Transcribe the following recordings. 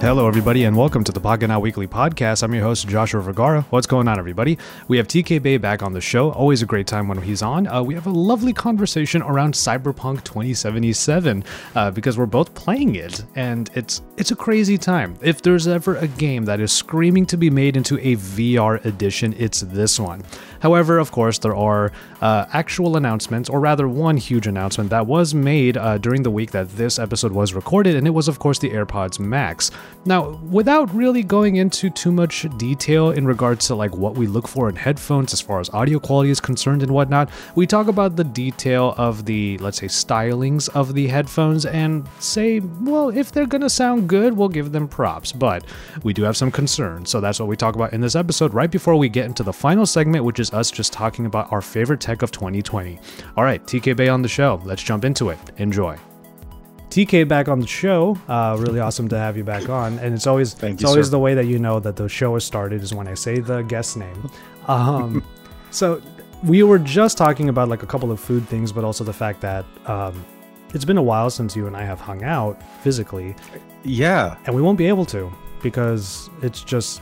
Hello, everybody, and welcome to the Pocketnow Weekly Podcast. I'm your host, Joshua Vergara. What's going on, everybody? We have TK Bay back on the show. Always a great time when he's on. Uh, we have a lovely conversation around Cyberpunk 2077 uh, because we're both playing it, and it's it's a crazy time. If there's ever a game that is screaming to be made into a VR edition, it's this one. However, of course, there are uh, actual announcements, or rather, one huge announcement that was made uh, during the week that this episode was recorded, and it was, of course, the AirPods Max. Now, without really going into too much detail in regards to like what we look for in headphones as far as audio quality is concerned and whatnot, we talk about the detail of the, let's say, stylings of the headphones and say, well, if they're gonna sound good, we'll give them props. But we do have some concerns, so that's what we talk about in this episode right before we get into the final segment, which is us just talking about our favorite tech of 2020. All right, TK Bay on the show. Let's jump into it. Enjoy. TK back on the show. Uh, really awesome to have you back on. And it's always Thank it's you, always sir. the way that you know that the show has started is when I say the guest name. Um, so we were just talking about like a couple of food things, but also the fact that um, it's been a while since you and I have hung out physically, Yeah. and we won't be able to because it's just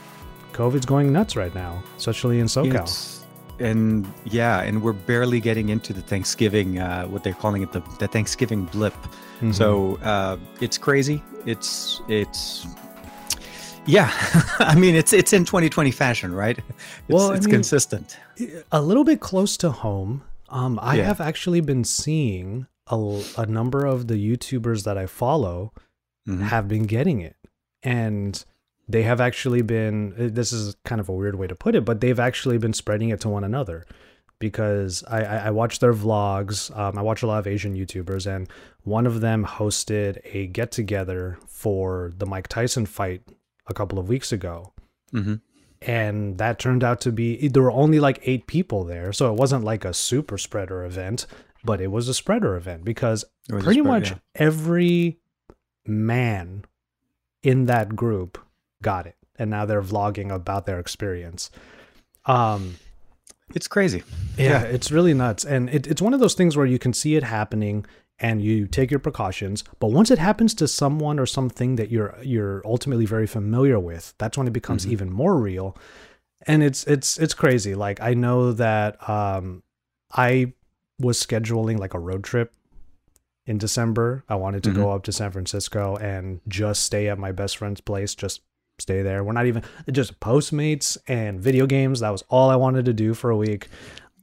COVID's going nuts right now, especially in SoCal. It's- and yeah, and we're barely getting into the Thanksgiving, uh, what they're calling it, the, the Thanksgiving blip. Mhm. So uh, it's crazy. It's it's yeah. I mean, it's it's in 2020 fashion, right? It's, Well, I it's mean- consistent. a little bit close to home. Um, I Yeah. have actually been seeing a, a number of the YouTubers that I follow Mhm. have been getting it, and they have actually been. uh, This is kind of a weird way to put it, but they've actually been spreading it to one another. Because I, I, I watch their vlogs. Um, I watch a lot of Asian YouTubers, and one of them hosted a get together for the Mike Tyson fight a couple of weeks ago Mhm. and that turned out to be there were only like eight people there so it wasn't like a super spreader event but it was a spreader event because It was a pretty spread, much yeah. every man in that group got it and now they're vlogging about their experience um It's crazy. yeah, it's really nuts. And it, it's one of those things where you can see it happening and you take your precautions. But once it happens to someone or something that you're you're ultimately very familiar with, that's when it becomes Mhm. even more real. And it's it's it's crazy. Like I know that um I was scheduling like a road trip in December. I wanted to go up to San Francisco and just stay at my best friend's place, just stay there. We're not even just Postmates and video games. That was all I wanted to do for a week.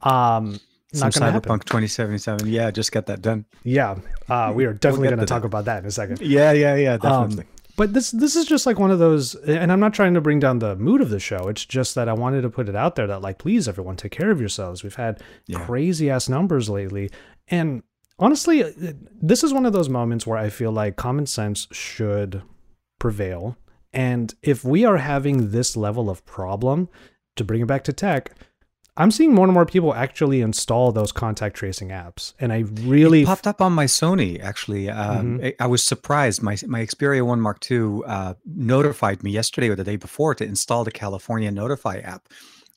Um, Some not gonna happen. Cyberpunk 2077. Yeah, just get that done. Yeah, uh, we are definitely get going to talk about that in a second. Yeah, yeah, yeah, Um, definitely. but this this is just like one of those, and I'm not trying to bring down the mood of the show. It's just that I wanted to put it out there that like, please, everyone, take care of yourselves. We've had Yeah. crazy ass numbers lately, and honestly, this is one of those moments where I feel like common sense should prevail. And if we are having this level of problem, to bring it back to tech, I'm seeing more and more people actually install those contact tracing apps, and I really It popped up on my Sony actually. Um, Mm-hmm. I, I was surprised. My my Xperia One Mark II uh, notified me yesterday or the day before to install the California Notify app.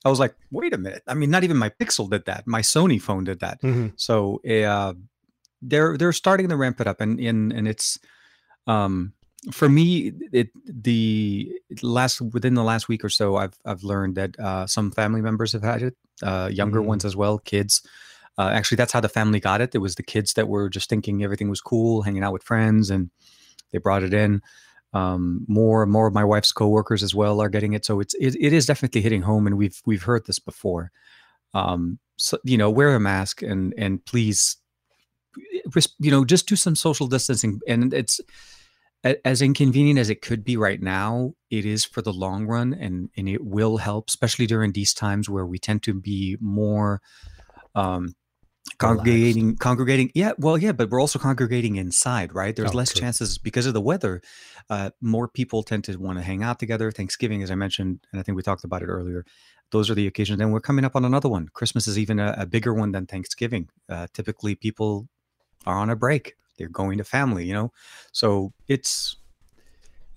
I was like, wait a minute. I mean, not even my Pixel did that. My Sony phone did that. Mhm. So uh, they're they're starting to ramp it up, and and and it's um, for me it the last within the last week or so I've I've learned that uh, some family members have had it, uh, younger Mhm. ones as well, kids. Uh, actually, that's how the family got it. It was the kids that were just thinking everything was cool, hanging out with friends, and they brought it in. Um, more and more of my wife's coworkers as well are getting it, so it's it, it is definitely hitting home, and we've we've heard this before. Um, so you know, wear a mask and and please, you know, just do some social distancing. And it's as inconvenient as it could be right now. It is for the long run, and and it will help, especially during these times where we tend to be more. Um, congregating congregating yeah well yeah but we're also congregating inside right there's Oh, less true. chances because of the weather uh more people tend to want to hang out together thanksgiving as i mentioned and i think we talked about it earlier those are the occasions and we're coming up on another one christmas is even a, a bigger one than thanksgiving uh typically people are on a break they're going to family you know so it's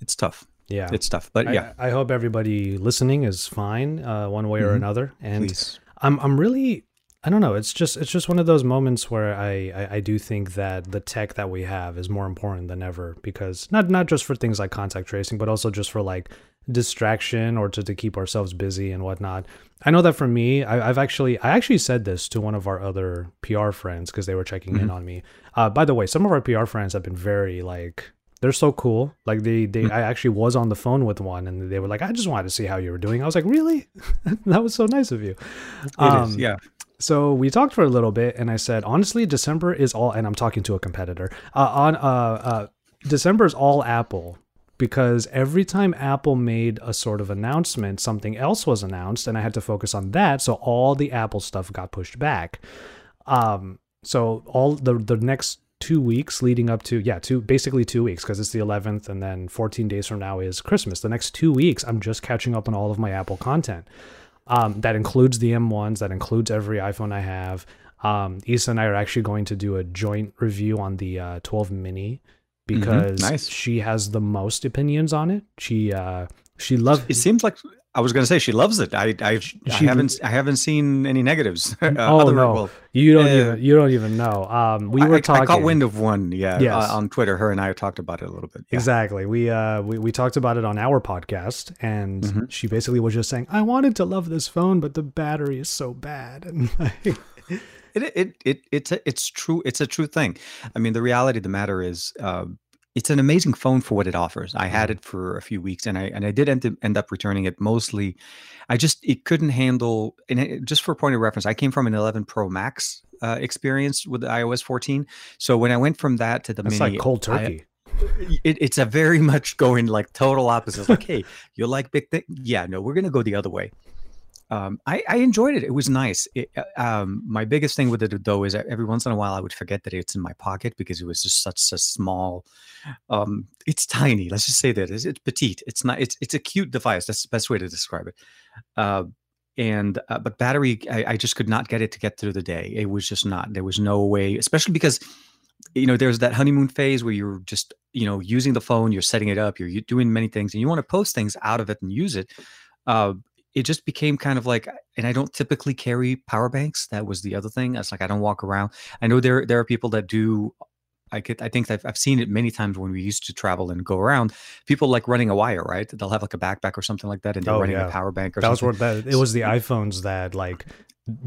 it's tough yeah, it's tough but I, yeah I hope everybody listening is fine, uh, one way or Mhm. another. And please I'm I'm really I don't know. It's just it's just one of those moments where I, I, I do think that the tech that we have is more important than ever because not not just for things like contact tracing, but also just for like distraction or to, to keep ourselves busy and whatnot. I know that for me, I, have actually I actually said this to one of our other PR friends because they were checking mm-hmm. in on me. Uh, by the way, some of our PR friends have been very like they're so cool. Like they they mm-hmm. I actually was on the phone with one and they were like, I just wanted to see how you were doing. I was like, really? that was so nice of you. It um, is, yeah. So we talked for a little bit, and I said, honestly, December is all, and I'm talking to a competitor. Uh, on uh, uh, December is all Apple because every time Apple made a sort of announcement, something else was announced, and I had to focus on that. So all the Apple stuff got pushed back. Um, so all the the next two weeks leading up to yeah two basically two weeks because it's the 11th and then 14 days from now is christmas the next two weeks i'm just catching up on all of my apple content um, that includes the M1s, that includes every iPhone I have. Um, Isa and I are actually going to do a joint review on the uh, 12 mini. Because mm-hmm. nice. she has the most opinions on it. She uh, she loves. It seems like I was going to say she loves it. I I, she, I haven't I haven't seen any negatives. uh, oh no, well, you don't uh, even you don't even know. Um, we were I, talking. I caught wind of one. Yeah, yes. uh, on Twitter. Her and I talked about it a little bit. Yeah. Exactly. We uh we, we talked about it on our podcast, and mm-hmm. she basically was just saying, "I wanted to love this phone, but the battery is so bad." And it, it it it's a, it's true. It's a true thing. I mean, the reality of the matter is. Uh, it's an amazing phone for what it offers. I had mm-hmm. it for a few weeks, and I and I did end, end up returning it. Mostly, I just it couldn't handle. And it, just for point of reference, I came from an 11 Pro Max uh, experience with iOS 14. So when I went from that to the That's mini, like cold turkey. I, it, it's a very much going like total opposite. It's like, hey, you like big thing? Yeah, no, we're gonna go the other way um, I, I, enjoyed it. It was nice. It, uh, um, my biggest thing with it though is every once in a while I would forget that it's in my pocket because it was just such a small. Um, it's tiny. Let's just say that it's, it's, petite. It's not. It's it's a cute device. That's the best way to describe it. Uh, and uh, but battery, I, I just could not get it to get through the day. It was just not. There was no way, especially because you know there's that honeymoon phase where you're just you know using the phone, you're setting it up, you're doing many things, and you want to post things out of it and use it. Uh, it just became kind of like and i don't typically carry power banks that was the other thing it's like i don't walk around i know there there are people that do I could, I think I've, I've seen it many times when we used to travel and go around. People like running a wire, right? They'll have like a backpack or something like that, and they're oh, running yeah. a power bank or that something. Was what that, it was the iPhones that like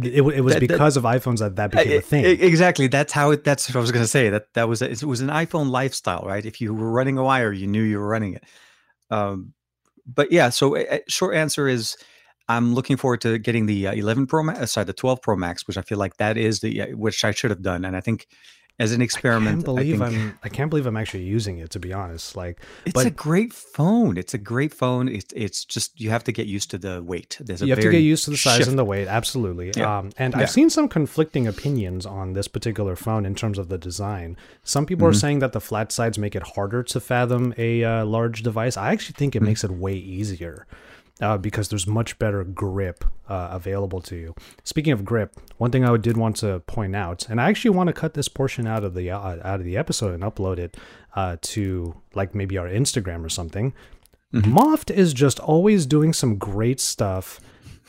it, it was that, because that, of iPhones that that became a thing. Exactly. That's how it. That's what I was going to say. That that was it was an iPhone lifestyle, right? If you were running a wire, you knew you were running it. Um, but yeah. So uh, short answer is I'm looking forward to getting the uh, 11 Pro Max, uh, sorry, the 12 Pro Max, which I feel like that is the uh, which I should have done, and I think as an experiment, I can't believe I am I can't believe I'm actually using it to be honest. Like, it's but, a great phone. It's a great phone. It's it's just you have to get used to the weight. There's a you have to get used to the size shift. and the weight. Absolutely. Yeah. Um, and yeah. I've seen some conflicting opinions on this particular phone in terms of the design. Some people mm-hmm. are saying that the flat sides make it harder to fathom a uh, large device. I actually think it mm-hmm. makes it way easier uh, because there's much better grip uh, available to you. Speaking of grip, one thing I did want to point out, and I actually want to cut this portion out of the uh, out of the episode and upload it uh, to like maybe our Instagram or something. Mm-hmm. Moft is just always doing some great stuff.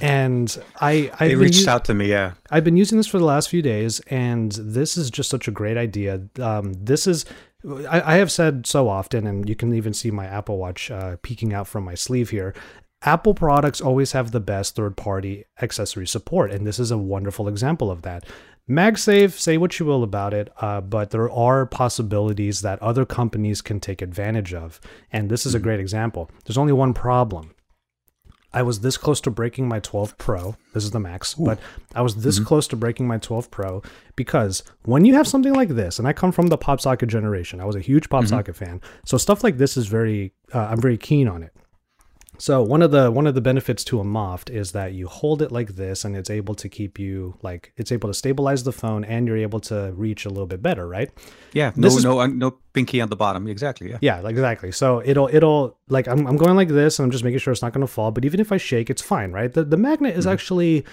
And I they reached out to me, yeah. I've been using this for the last few days, and this is just such a great idea. Um, this is I, I, have said so often, and you can even see my Apple Watch uh, peeking out from my sleeve here. Apple products always have the best third party accessory support, and this is a wonderful example of that. MagSafe, say what you will about it, uh, but there are possibilities that other companies can take advantage of. And this is a mm-hmm. great example. There's only one problem. I was this close to breaking my 12 Pro. This is the max, Ooh. but I was this mm-hmm. close to breaking my 12 Pro because when you have something like this, and I come from the pop socket generation, I was a huge pop mm-hmm. socket fan. So stuff like this is very, uh, I'm very keen on it. So one of the one of the benefits to a Moft is that you hold it like this and it's able to keep you like it's able to stabilize the phone and you're able to reach a little bit better, right? Yeah, no is, no uh, no pinky on the bottom. Exactly. Yeah. Yeah, exactly. So it'll it'll like I'm I'm going like this and I'm just making sure it's not going to fall, but even if I shake it's fine, right? The the magnet is mm-hmm. actually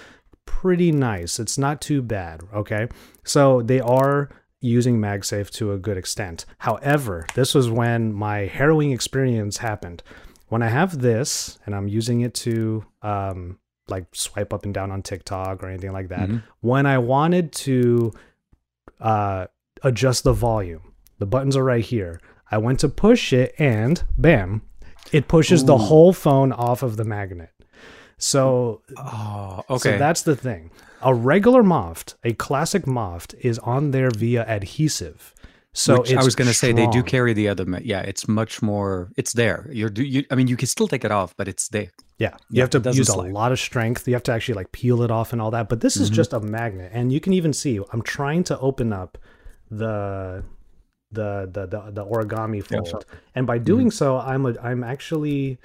pretty nice. It's not too bad, okay? So they are using MagSafe to a good extent. However, this was when my harrowing experience happened when I have this and I'm using it to um, like swipe up and down on TikTok or anything like that. Mhm. When I wanted to uh, adjust the volume, the buttons are right here. I went to push it, and bam, it pushes the whole phone off of the magnet. So Oh, so okay. that's the thing. A regular Moft, a classic Moft, is on there via adhesive. So I was going to say they do carry the other. Yeah, it's much more. It's there. You're. do- You, I mean, you can still take it off, but it's there. Yeah, you Yeah, have to use a lot of strength. You have to actually like peel it off and all that. But this is Mhm. just a magnet, and you can even see. I'm trying to open up the the the the, the origami Yeah, fold, sure. and by doing so, I'm a, I'm actually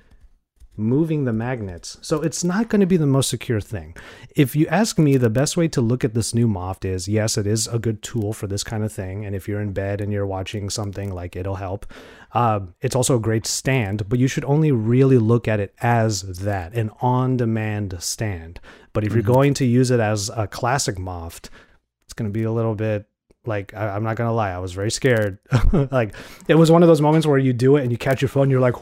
moving the magnets. So it's not going to be the most secure thing. If you ask me, the best way to look at this new Moft is yes, it is a good tool for this kind of thing. And if you're in bed and you're watching something, like it'll help. Um, it's also a great stand, but you should only really look at it as that an on demand stand. But if you're Mhm. going to use it as a classic Moft, it's going to be a little bit like I, I'm not gonna lie, I was very scared. like it was one of those moments where you do it and you catch your phone, you're like,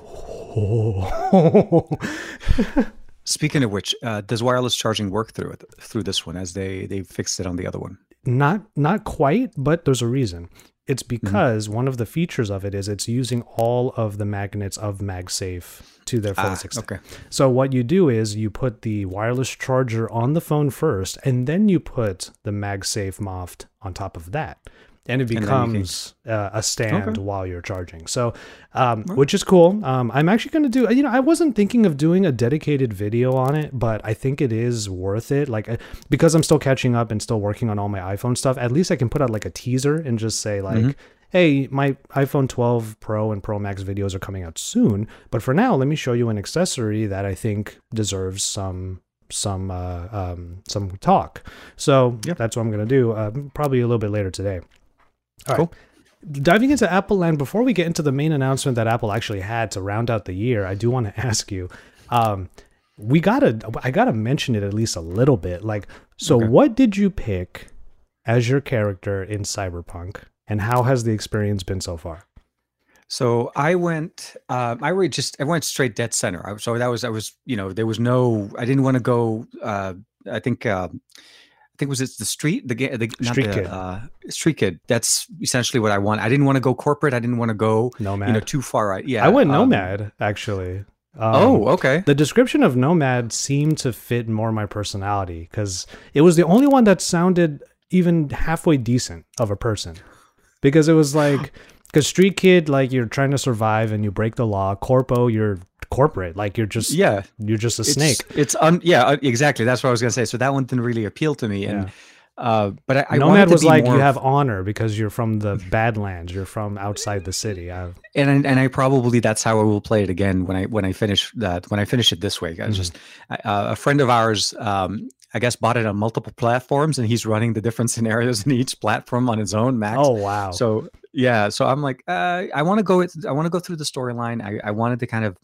oh. Speaking of which, uh, does wireless charging work through it through this one as they they fixed it on the other one? not not quite, but there's a reason. It's because one of the features of it is it's using all of the magnets of MagSafe to their Ah, fullest extent. okay. So what you do is you put the wireless charger on the phone first, and then you put the MagSafe Moft on top of that, and it then you can- becomes uh, a stand Okay. while you're charging. So, um, which is cool. Um, I'm actually going to do. You know, I wasn't thinking of doing a dedicated video on it, but I think it is worth it. Like uh, because I'm still catching up and still working on all my iPhone stuff. At least I can put out like a teaser and just say like Mhm. hey, my iPhone 12 Pro and Pro Max videos are coming out soon, but for now, let me show you an accessory that I think deserves some some uh, um, some talk. So Yep. that's what I'm gonna do. Uh, probably a little bit later today. All right. Cool. Diving into Apple Land, before we get into the main announcement that Apple actually had to round out the year, I do want to ask you. Um, we gotta, I gotta mention it at least a little bit. Like, so Okay. what did you pick as your character in Cyberpunk, and how has the experience been so far? So I went. Uh, I went just. I went straight dead center. I, so that was. I was. You know, there was no. I didn't want to go. Uh, I think. Uh, I think it was it's the street. The the Street the, Kid. Uh, street kid. That's essentially what I want. I didn't want to go corporate. I didn't want to go. Nomad. You know, too far. Right. Yeah. I went um, Nomad actually. Um, oh, okay. The description of Nomad seemed to fit more my personality because it was the only one that sounded even halfway decent of a person. Because it was like, because Street Kid, like you're trying to survive and you break the law. Corpo, you're corporate, like you're just Yeah. you're just a it's, snake. It's un, yeah, uh, exactly. That's what I was gonna say. So that one didn't really appeal to me, and Yeah. uh, but I, I wanted Nomad to was be like you have honor because you're from the Badlands. You're from outside the city. I, and and I probably that's how I will play it again when I when I finish that when I finish it this way. I Mhm. just uh, a friend of ours, um, I guess, bought it on multiple platforms, and he's running the different scenarios in each platform on his own max. oh wow! So yeah, so I'm like, uh, I want to go. I want to go through the storyline. I, I wanted to kind of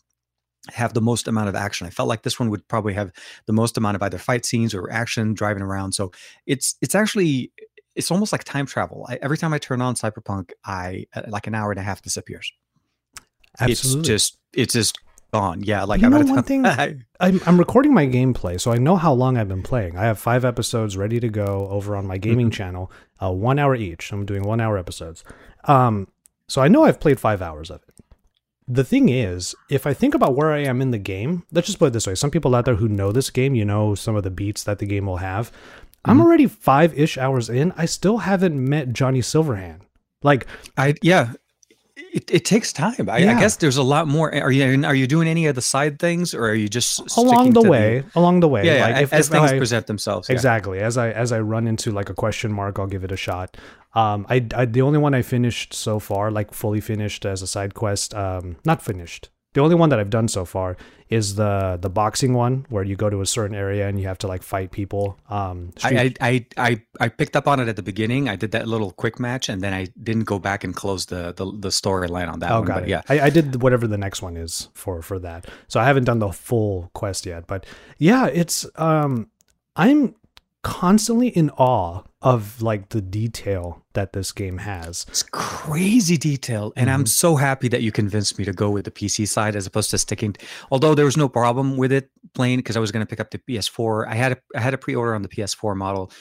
have the most amount of action. I felt like this one would probably have the most amount of either fight scenes or action driving around. So it's it's actually it's almost like time travel. I, every time I turn on Cyberpunk, I uh, like an hour and a half disappears. Absolutely. It's just it's just gone. Yeah, like you I'm know one thing? I- I'm, I'm recording my gameplay, so I know how long I've been playing. I have five episodes ready to go over on my gaming Mm-hmm. channel, uh, one hour each. I'm doing one hour episodes. Um, so I know I've played five hours of it. The thing is, if I think about where I am in the game, let's just put it this way: some people out there who know this game, you know some of the beats that the game will have. I'm Mhm. already five ish hours in. I still haven't met Johnny Silverhand. Like, I yeah. It, it takes time. I, I guess there's a lot more. Are you are you doing any of the side things, or are you just along the way, along the way, yeah, yeah, like a- as things I- present themselves. yeah. Exactly. As I as I run into like a question mark, I'll give it a shot. Um, I, I the only one I finished so far, like fully finished as a side quest, um, not finished. The only one that I've done so far is the the boxing one where you go to a certain area and you have to like fight people. Um, I, I I I picked up on it at the beginning. I did that little quick match, and then I didn't go back and close the the, the storyline on that oh, one. got But it. yeah, I, I did whatever the next one is for for that. So I haven't done the full quest yet, but yeah, it's um, I'm constantly in awe of like the detail that this game has. It's crazy detail, and I'm Mhm. so happy that you convinced me to go with the PC side as opposed to sticking. Although there was no problem with it playing because I was going to pick up the PS4. I had a, I had a pre-order on the PS4 model,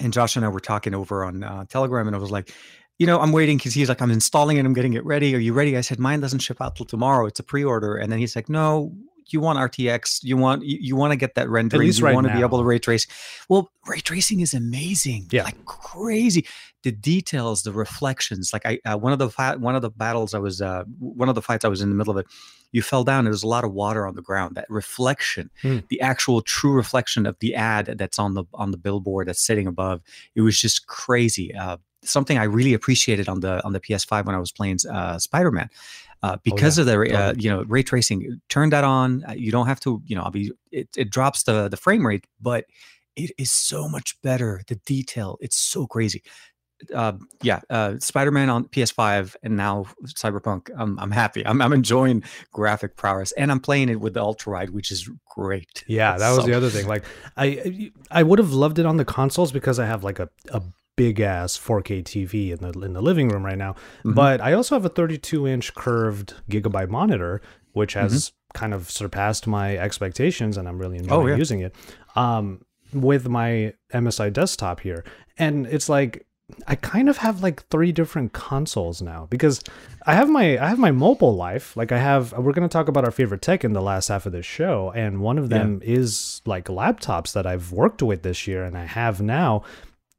and Josh and I were talking over on uh, Telegram, and I was like, you know, I'm waiting because he's like, I'm installing it, I'm getting it ready. Are you ready? I said, mine doesn't ship out till tomorrow. It's a pre-order, and then he's like, no. You want RTX? You want you, you want to get that rendering? you right want to be able to ray trace? Well, ray tracing is amazing. Yeah. like crazy the details, the reflections. Like I, uh, one of the fi- one of the battles I was, uh, one of the fights I was in the middle of it. You fell down. There was a lot of water on the ground. That reflection, Hmm. the actual true reflection of the ad that's on the on the billboard that's sitting above. It was just crazy. Uh, something I really appreciated on the on the PS5 when I was playing uh, Spider Man. Uh, because of the uh, you know ray tracing, turn that on. Uh, You don't have to you know. I mean, it, it drops the the frame rate, but it is so much better. The detail, it's so crazy uh, yeah, uh, Spider-Man on PS5 and now Cyberpunk. I'm I'm happy. I'm I'm enjoying graphic prowess and I'm playing it with the ultra wide, which is great. Yeah, that was so- the other thing. Like I I would have loved it on the consoles because I have like a, a big ass 4K TV in the in the living room right now. Mhm. But I also have a 32 inch curved gigabyte monitor, which has kind of surpassed my expectations, and I'm really enjoying Mm-hmm. Oh, yeah. using it. Um, with my MSI desktop here, and it's like I kind of have like three different consoles now because I have my I have my mobile life. Like I have we're going to talk about our favorite tech in the last half of this show and one of Yeah. them is like laptops that I've worked with this year and I have now.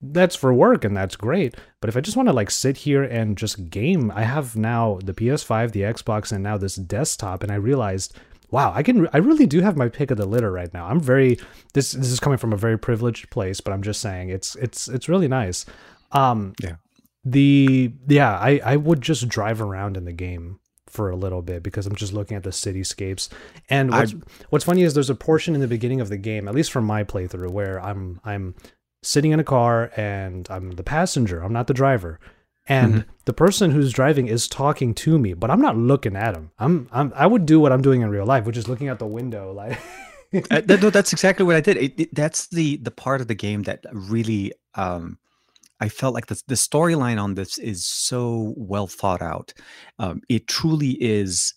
That's for work and that's great. But if I just want to like sit here and just game, I have now the PS5, the Xbox and now this desktop and I realized wow, I can I really do have my pick of the litter right now. I'm very this this is coming from a very privileged place, but I'm just saying it's it's it's really nice. Um Yeah. the yeah, I I would just drive around in the game for a little bit because I'm just looking at the cityscapes. And what's what's funny is there's a portion in the beginning of the game, at least from my playthrough, where I'm I'm sitting in a car and I'm the passenger. I'm not the driver. And Mm-hmm. the person who's driving is talking to me, but I'm not looking at him. I'm, I'm I would do what I'm doing in real life, which is looking out the window like Uh, that- no, that's exactly what I did. It, it- that's the the part of the game that really um, I felt like the the storyline on this is so well thought out. Um, it truly is.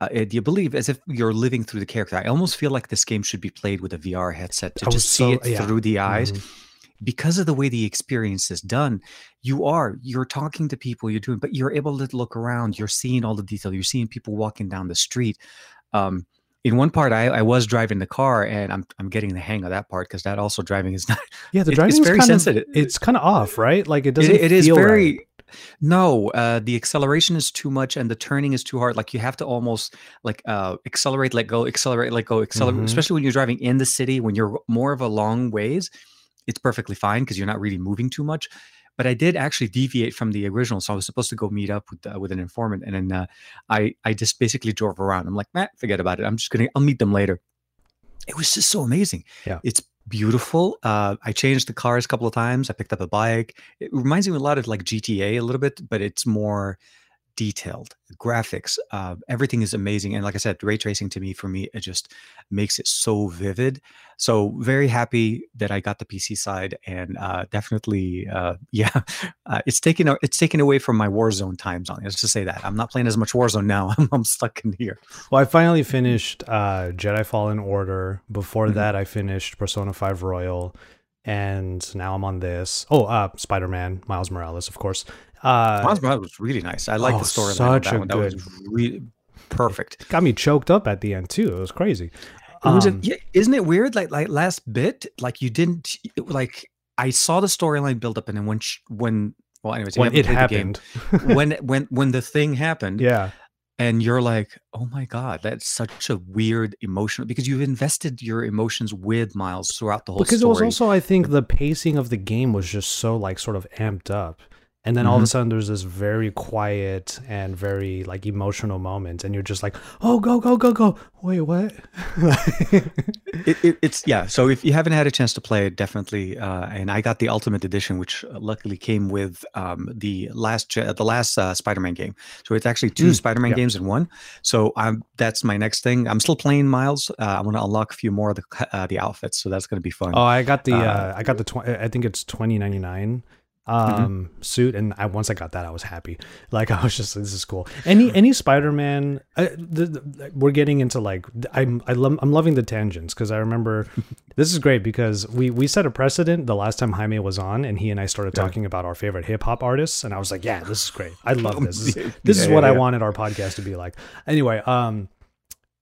Uh, it, you believe as if you're living through the character. I almost feel like this game should be played with a VR headset to I was just see it yeah. through the eyes. Mhm. Because of the way the experience is done you are you're talking to people you're doing but you're able to look around you're seeing all the detail you're seeing people walking down the street um in one part I, I was driving the car and I'm, I'm getting the hang of that part because that also driving is not Yeah, the driving it's very kind sensitive. of it's kind of off, right? Like it it, doesn't. it is feel very right. no uh the acceleration is too much and the turning is too hard like you have to almost like uh accelerate let go accelerate let go accelerate Mhm. especially when you're driving in the city when you're more of a long ways it's perfectly fine because you're not really moving too much but I did actually deviate from the original, so I was supposed to go meet up with uh, with an informant, and then uh, I I just basically drove around. I'm like, man, forget about it. I'm just gonna I'll meet them later. It was just so amazing. Yeah. it's beautiful. Uh, I changed the cars a couple of times. I picked up a bike. It reminds me a lot of like GTA a little bit, but it's more detailed graphics uh, everything is amazing and like i said ray tracing to me for me it just makes it so vivid so very happy that i got the pc side and uh, definitely uh, yeah uh, it's taken it's taken away from my warzone time zone let's just say that i'm not playing as much warzone now i'm, I'm stuck in here Well, I finally finished uh, Jedi Fallen Order. Before Mhm. that, I finished Persona Five Royal, and now I'm on this. Oh, uh, Spider Man, Miles Morales, of course. Uh, Miles Morales was really nice i like oh, the story such that a one that was really perfect got me choked up at the end too. It was crazy. It was a- Um, yeah, isn't it weird? Like like last bit, like you didn't it- like. I saw the storyline build up, and then when sh- when well, anyways, when it played game. happened. when when when the thing happened, yeah, and you're like, oh my god, that's such a weird emotional because you've invested your emotions with Miles throughout the whole because story. it was also, I think, the pacing of the game was just so like sort of amped up. And then all of a sudden there's this very quiet and very like emotional moment and you're just like oh go go go go wait what it, it, it's yeah. So if you haven't had a chance to play it, definitely. Uh, and I got the Ultimate Edition, which uh, luckily came with um, the last ge- the last uh, Spider-Man game. So it's actually two Mm, Spider-Man yeah. games in one. So I'm that's my next thing. I'm still playing Miles. Uh, I want to unlock a few more of the uh, the outfits, so that's going to be fun. oh i got the uh, Uh, i got the tw- i think it's 2099 Mm-hmm. um suit and I once I got that I was happy. Like I was just this is cool. Any any Spider-Man uh, the, the, we're getting into like I'm I love, I'm loving the tangents because I remember this is great because we we set a precedent the last time Jaime was on and he and I started Yeah. talking about our favorite hip hop artists and I was like yeah this is great. I love this this. is, Yeah, this is yeah, what I wanted our podcast to be like. Anyway um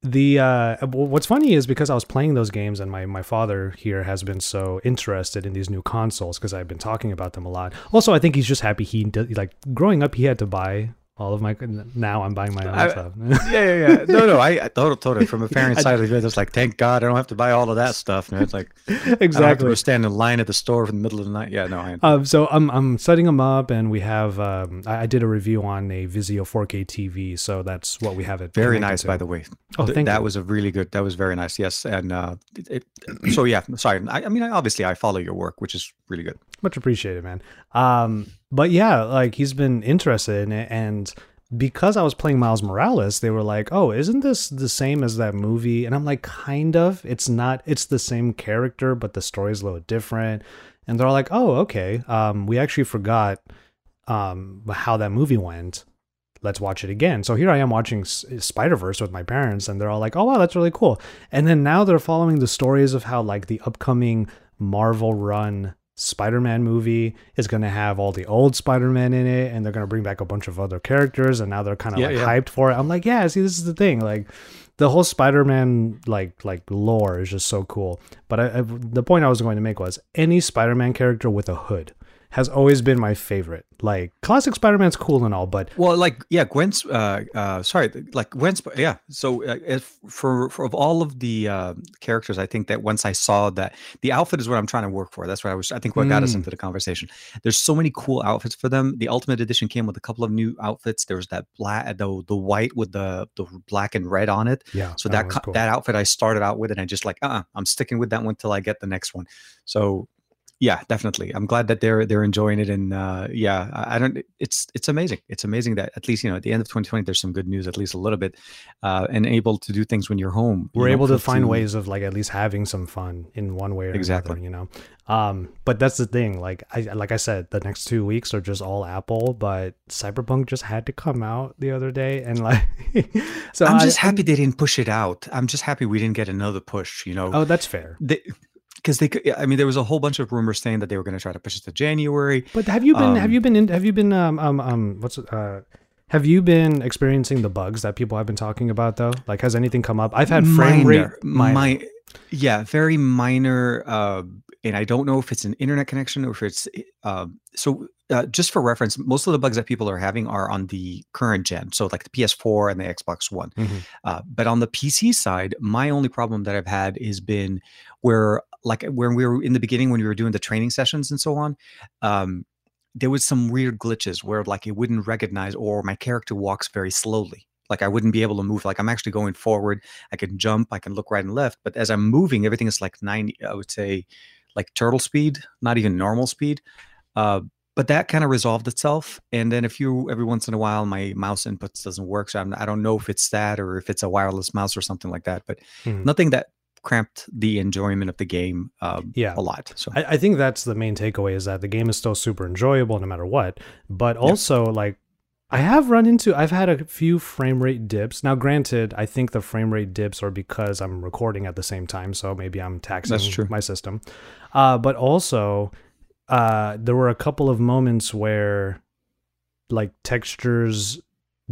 the uh what's funny is because I was playing those games and my my father here has been so interested in these new consoles because I've been talking about them a lot. Also, I think he's just happy he like growing up he had to buy all of my now I'm buying my own I- stuff. yeah, yeah, yeah. No, no. I, I totally, totally. From a parent side of it, it's like, thank God I don't have to buy all of that stuff. And it's like, I don't have to stand in line at the store in the middle of the night. Yeah, no, I. Um, so I'm I'm setting them up, and we have um, I, I did a review on a Vizio 4K TV, so that's what we have it. Very nice, to. by the way. Oh, Th- thank that you. was a really good. That was very nice. Yes, and uh, it, it, so yeah. Sorry. I, I mean, I, obviously, I follow your work, which is really good. Much appreciated man. Um but yeah like he's been interested in it and because i was playing miles morales they were like oh isn't this the same as that movie? And i'm like kind of. It's not it's the same character but the story's a little different. And they're all like oh okay. Um we actually forgot um how that movie went. Let's watch it again. So here i am watching S- spider-verse with my parents and they're all like oh wow that's really cool. And then now they're following the stories of how like the upcoming marvel run spider-man movie is going to have all the old spider-man in it and they're going to bring back a bunch of other characters and now they're kind of Yeah, like yeah. hyped for it. I'm like yeah see this is the thing like the whole spider-man like like lore is just so cool. But I, I, the point i was going to make was any spider-man character with a hood has always been my favorite like classic spider-man's cool and all but Well, like yeah, Gwen's. Uh, uh, sorry, like Gwen's. Yeah. So uh, if for for of all of the uh, characters, I think that once I saw that the outfit is what I'm trying to work for. That's what I was. I think what got us Mm. into the conversation. There's so many cool outfits for them. The Ultimate Edition came with a couple of new outfits. There was that black, the the white with the the black and red on it. yeah So that was co- that outfit I started out with, and I just like, uh, uh I'm sticking with that one till I get the next one. So, yeah, definitely. I'm glad that they're they're enjoying it, and uh, yeah, I, I don't. It's it's amazing. It's amazing that at least you know at the end of 2020, there's some good news, at least a little bit, uh, and able to do things when you're home. we're know, able to find ways of like at least having some fun in one way or Exactly. another you know um but that's the thing like i like i said the next two weeks are just all apple but cyberpunk just had to come out the other day and like so I'm I- just happy they didn't push it out. I'm just happy we didn't get another push. You know, oh that's fair because they, could I mean, there was a whole bunch of rumors saying that they were going to try to push it to January. but have you been have Um, you been in have you been um um, um what's uh have you been experiencing the bugs that people have been talking about though like has anything come up i've had frame rate minor, minor. mi- yeah, very minor. Uh, and I don't know if it's an internet connection or if it's uh, so. Uh, just for reference, most of the bugs that people are having are on the current gen, so like the PS4 and the Xbox One. Mhm. Uh, but on the PC side, my only problem that I've had has been where, like, when we were in the beginning when we were doing the training sessions and so on. Um, there was some weird glitches where like it wouldn't recognize or my character walks very slowly. Like i wouldn't be able to move. Like i'm actually going forward. I can jump. I can look right and left. But as i'm moving everything is like 90 i would say like turtle speed not even normal speed. Uh, but that kind of resolved itself. And then a few every once in a while my mouse inputs doesn't work. So I'm, i don't know if it's that or if it's a wireless mouse or something like that. But Mhm. nothing that cramped the enjoyment of the game um, Yeah. a lot so I, I think that's the main takeaway is that the game is still super enjoyable no matter what. But also, like, I have run into, I've had a few frame rate dips. Now, granted, I think the frame rate dips are because I'm recording at the same time, so maybe I'm taxing my system. Uh, but also, uh, there were a couple of moments where, like, textures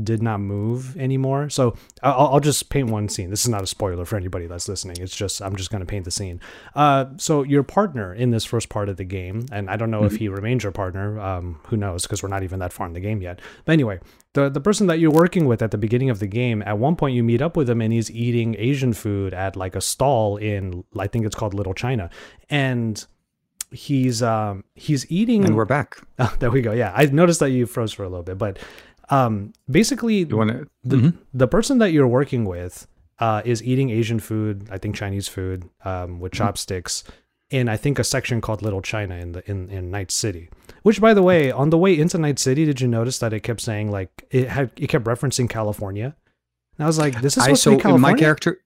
did not move anymore. So I'll, I'll just paint one scene. This is not a spoiler for anybody that's listening. It's just I'm just going to paint the scene. Uh, so your partner in this first part of the game, and I don't know if he remains your partner. Um, who knows? Because we're not even that far in the game yet. But anyway, the the person that you're working with at the beginning of the game, at one point you meet up with him and he's eating Asian food at like a stall in I think it's called Little China, and he's um he's eating And we're back. Oh, there we go. Yeah, I noticed that you froze for a little bit, but um, basically, You want to? the the person that you're working with uh, is eating Asian food. I think Chinese food um, with chopsticks in I think a section called Little China in the in in Night City. Which, by the way, on the way into Night City, did you notice that it kept saying like it had it kept referencing California? And I was like, this is I supposed to so be California. my character,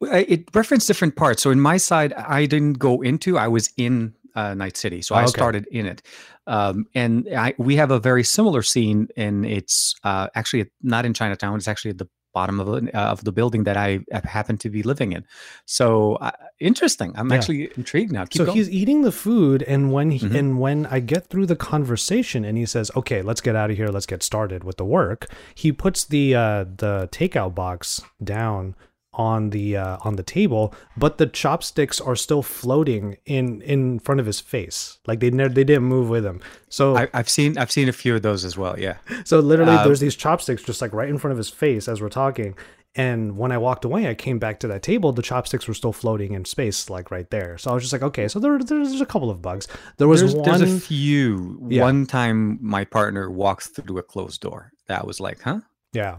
it referenced different parts. So in my side, I didn't go into. I was in uh, Night City, so Oh, I okay. started in it. Um, and I, we have a very similar scene, and it's uh, actually not in Chinatown. It's actually at the bottom of uh, of the building that I happen to be living in. So uh, interesting. I'm Yeah. actually intrigued now. Keep so going. he's eating the food, and when he, Mhm. and when I get through the conversation, and he says, "Okay, let's get out of here. Let's get started with the work." He puts the uh, the takeout box down on the uh, on the table, but the chopsticks are still floating in in front of his face, like they never they didn't move with him. So I, I've seen I've seen a few of those as well. Yeah. so literally, Uh, there's these chopsticks just like right in front of his face as we're talking. And when I walked away, I came back to that table. The chopsticks were still floating in space, like right there. So I was just like, okay, so there, there's a couple of bugs. There was there's, one. there's a few. Yeah. One time, my partner walks through a closed door. That was like, huh? yeah.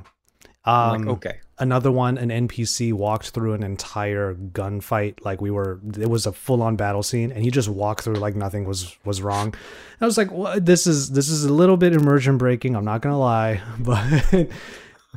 Um, like, okay. Another one, an NPC walked through an entire gunfight. Like we were, it was a full on battle scene, and he just walked through like nothing was was wrong. And I was like, what? This is this is a little bit immersion breaking. I'm not gonna lie, but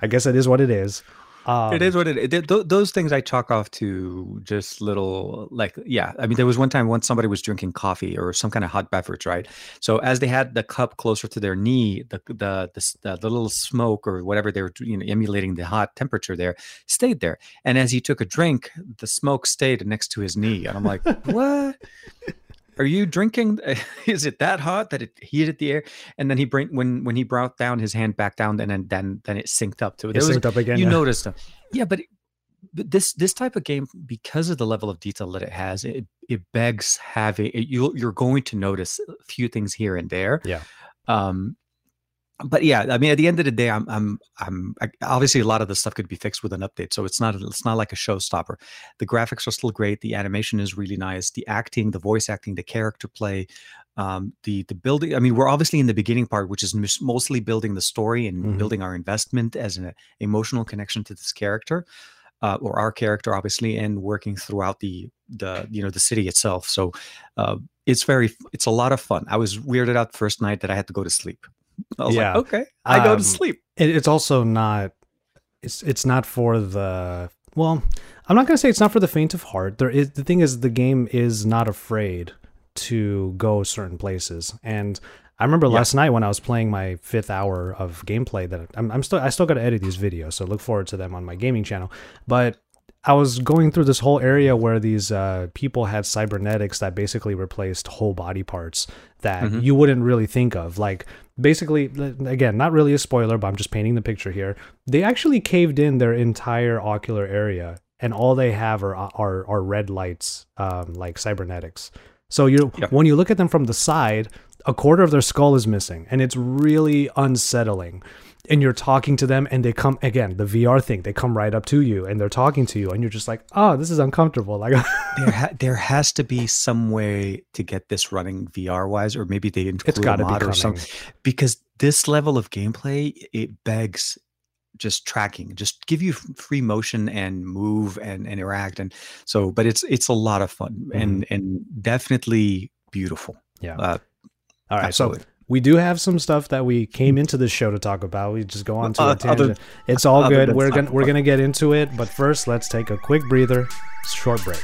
I guess it is what it is. Um, it is what it is. Th- th- those things I chalk off to just little, like, yeah. I mean, there was one time when somebody was drinking coffee or some kind of hot beverage, right? So as they had the cup closer to their knee, the the the, the, the little smoke or whatever they were you know, emulating the hot temperature there stayed there. And as he took a drink, the smoke stayed next to his knee, and I'm like, what? Are you drinking? Is it that hot that it heated the air? And then he bring when when he brought down his hand back down, and then then then it synced up to it. It There was- synced up again. you yeah. noticed them. Yeah, but, it- but this this type of game, because of the level of detail that it has, it it begs having it, you you're going to notice a few things here and there. Yeah. Um, but yeah, I mean, at the end of the day, I'm I'm I'm I, obviously a lot of the stuff could be fixed with an update, so it's not it's not like a showstopper. The graphics are still great. The animation is really nice. The acting, the voice acting, the character play, um, the the building. I mean, we're obviously in the beginning part, which is mis- mostly building the story and Mhm. building our investment as an emotional connection to this character, uh, or our character, obviously, and working throughout the the you know the city itself. So uh, it's very it's a lot of fun. I was weirded out the first night that I had to go to sleep. I was Yeah. like, okay, I go Um, to sleep. it, it's also not it's it's not for the well i'm not going to say it's not for the faint of heart there is the thing is the game is not afraid to go certain places and i remember Yeah. last night when i was playing my fifth hour of gameplay that i'm, I'm still i still got to edit these videos so look forward to them on my gaming channel but I was going through this whole area where these uh, people had cybernetics that basically replaced whole body parts that Mhm. you wouldn't really think of. Like, basically, again, not really a spoiler, but I'm just painting the picture here. They actually caved in their entire ocular area, and all they have are are, are red lights, um, like cybernetics. So you Yeah. when you look at them from the side, a quarter of their skull is missing, and it's really unsettling. And you're talking to them, and they come again. The VR thing, they come right up to you, and they're talking to you, and you're just like, "Oh, this is uncomfortable." Like, there ha- there has to be some way to get this running VR wise, or maybe they include it's got to be mod or something. Because this level of gameplay, it begs just tracking, just give you free motion and move and, and interact, and so. But it's it's a lot of fun and and definitely beautiful. Mm-hmm. Yeah. Uh, All right, absolutely. so we do have some stuff that we came into this show to talk about. We just go on to Uh, a other- tangent. it's all good. We're gonna we're gonna get into it, but first, let's take a quick breather. Short break.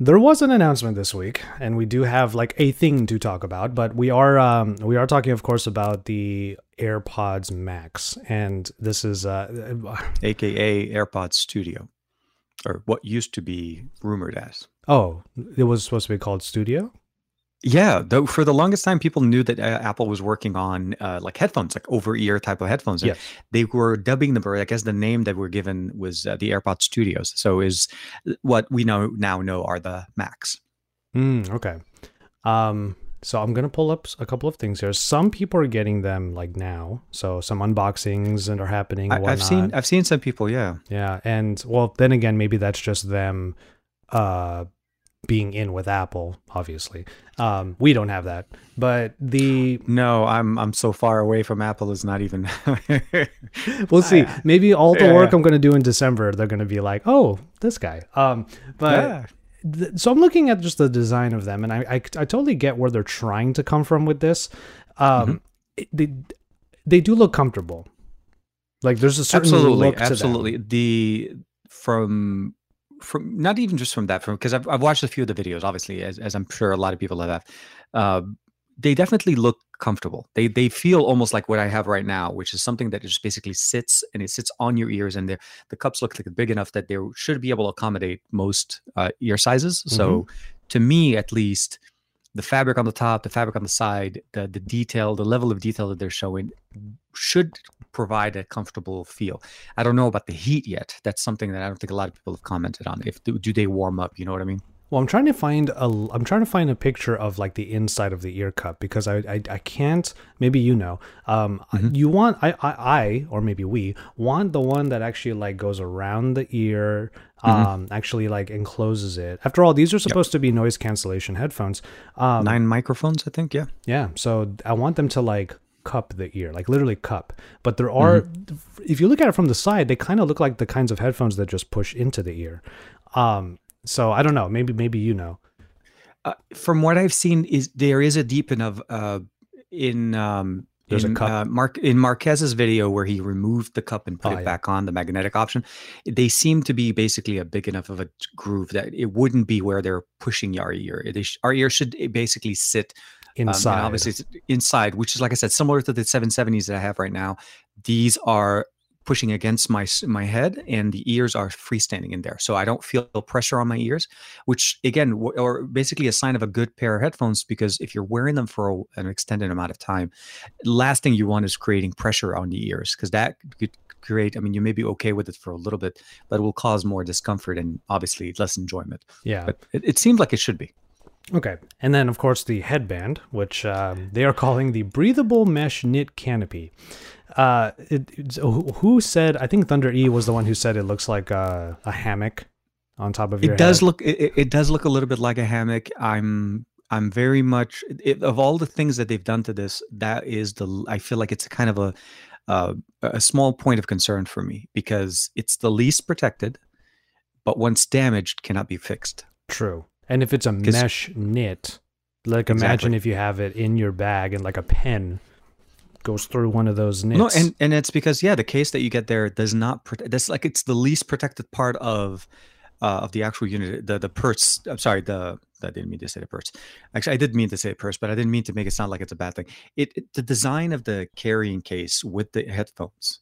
There was an announcement this week, and we do have like a thing to talk about. But we are um, we are talking, of course, about the AirPods Max, and this is uh, AKA AirPods Studio, or what used to be rumored as. Oh, it was supposed to be called Studio. Yeah, though for the longest time, people knew that uh, Apple was working on uh, like headphones, like over-ear type of headphones. Yes. they were dubbing them, or I guess the name that were given was uh, the AirPods Studios. So is what we know now know are the Max. Mm, okay. Um, So I'm gonna pull up a couple of things here. Some people are getting them like now, so some unboxings and are happening. I, I've seen. I've seen some people. Yeah, Yeah, and well, then again, maybe that's just them uh being in with Apple, obviously. Um we don't have that. But the no, I'm I'm so far away from Apple. Is not even. we'll see. Maybe all the Yeah, work. I'm going to do in December, they're going to be like, "Oh, this guy." Um but Yeah. th- so I'm looking at just the design of them and I I, I totally get where they're trying to come from with this. Um Mm-hmm. it- they they do look comfortable. Like there's a certain absolutely look absolutely the from from not even just from that from because I've, I've watched a few of the videos obviously as, as i'm sure a lot of people have uh, they definitely look comfortable. They they feel almost like what i have right now which is something that just basically sits and it sits on your ears and the the cups look like big enough that they should be able to accommodate most uh, ear sizes. So to me at least the fabric on the top the fabric on the side the the detail the level of detail that they're showing should provide a comfortable feel I don't know about the heat yet. That's something that I don't think a lot of people have commented on. If do, they warm up? You know what I mean? Well, I'm trying to find a I'm trying to find a picture of like the inside of the ear cup because I I, I can't maybe you know um Mhm. you want I, I I or maybe we want the one that actually like goes around the ear Mhm. um actually like encloses it. After all, these are supposed to be noise cancellation headphones. Um Nine microphones, I think. Yeah. yeah, so I want them to like cup the ear, like literally cup. But there are, if you look at it from the side, they kind of look like the kinds of headphones that just push into the ear. Um, so I don't know. Maybe maybe you know. Uh, from what I've seen, is there is a deep enough uh, in um, There's a in, cup. Uh, Mark in Marques's video where he removed the cup and put Oh, it yeah. back on the magnetic option. They seem to be basically a big enough of a groove that it wouldn't be where they're pushing our ear. They sh- our ear should basically sit Um, Inside, obviously, it's inside, which is like I said, similar to the 770s that I have right now. These are pushing against my my head, and the ears are freestanding in there, so I don't feel pressure on my ears. Which again, w- or basically a sign of a good pair of headphones, because if you're wearing them for a, an extended amount of time, last thing you want is creating pressure on the ears, because that could create. I mean, you may be okay with it for a little bit, but it will cause more discomfort and obviously less enjoyment. yeah. But it, it seemed like it should be. Okay, and then of course the headband, which um, they are calling the breathable mesh knit canopy. Uh, it, it's- who said? I think Thunder E was the one who said it looks like a, a hammock on top of your. it does head. look it, it- does look a little bit like a hammock i'm i'm very much it, of all the things that they've done to this that is the i feel like it's a kind of a uh, a small point of concern for me because it's the least protected but once damaged cannot be fixed True. And if it's a mesh knit, like imagine if you have it in your bag and like a pen goes through one of those knits. no and and it's because yeah the case that you get there does not protect that's like it's the least protected part of uh, of the actual unit the the purse i'm sorry the i didn't mean to say the purse. Actually i did mean to say purse but i didn't mean to make it sound like it's a bad thing. It, it the design of the carrying case with the headphones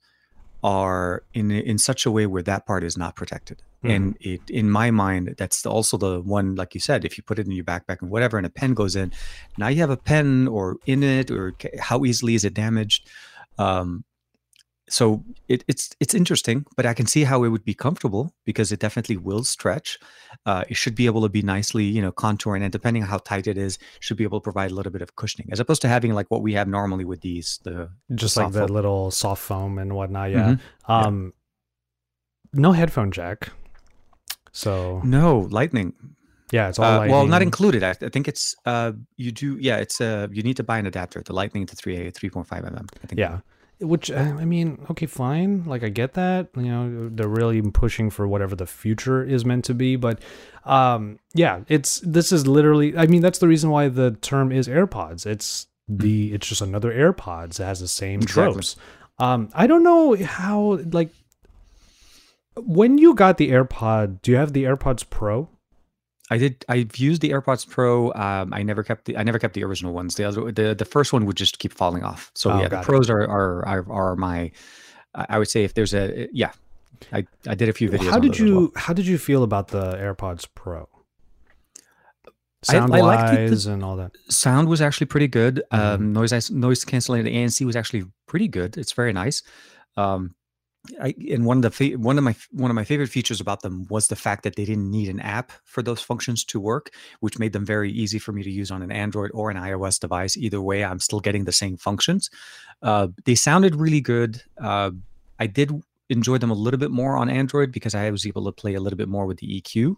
are in in such a way where that part is not protected and it in my mind that's also the one like you said if you put it in your backpack and whatever and a pen goes in now you have a pen or in it or how easily is it damaged um so it, it's it's interesting but i can see how it would be comfortable because it definitely will stretch uh, it should be able to be nicely you know contouring and depending on how tight it is should be able to provide a little bit of cushioning as opposed to having like what we have normally with these the just like the foam. little soft foam and whatnot. Yeah. Mhm. Yeah. Um, no headphone jack. So no lightning yeah, it's all Uh, well, not included. I, I think it's uh, you do. Yeah, it's uh, you need to buy an adapter, the Lightning to three A, three point five mm. I think. Yeah. Which uh, I mean, okay, fine. Like I get that. You know, they're really pushing for whatever the future is meant to be, but um yeah, it's this is literally I mean, that's the reason why the term is AirPods. It's the it's just another AirPods. It has the same Exactly. tropes. Um I don't know how like when you got the AirPod, do you have the AirPods Pro? I did. I've used the AirPods Pro. Um, I never kept the. I never kept the original ones. The other, the the first one would just keep falling off. So Oh, yeah, the pros are are are, are my. I I would say if there's a yeah, I I did a few videos. How did you well. how did you feel about the AirPods Pro? Sound I liked the- the- and all that. sound was actually pretty good. Mhm. Um, noise is- noise canceling the ANC was actually pretty good. It's very nice. Um, I, and one of the one of my one of my favorite features about them was the fact that they didn't need an app for those functions to work, which made them very easy for me to use on an Android or an iOS device. Either way, I'm still getting the same functions. Uh, they sounded really good. Uh, I did enjoy them a little bit more on Android because I was able to play a little bit more with the EQ.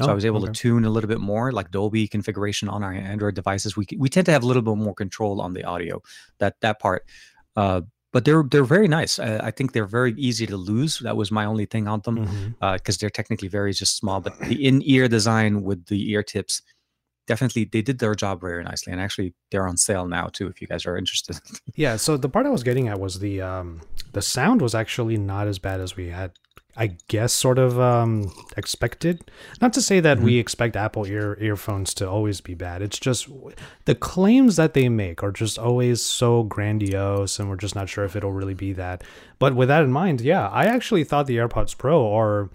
So Oh, I was able okay. to tune a little bit more, like Dolby configuration on our Android devices. We we tend to have a little bit more control on the audio, that that part. Uh, but they're they're very nice. I, I think they're very easy to lose. That was my only thing on them because they're technically very just small. But the in ear design with the ear tips, definitely they did their job very nicely. And actually, they're on sale now too. If you guys are interested. Yeah, so the part I was getting at was the um the sound was actually not as bad as we had I guess sort of um expected. Not to say that we expect Apple ear earphones to always be bad. It's just the claims that they make are just always so grandiose and we're just not sure if it'll really be that. But with that in mind, yeah, I actually thought the AirPods Pro are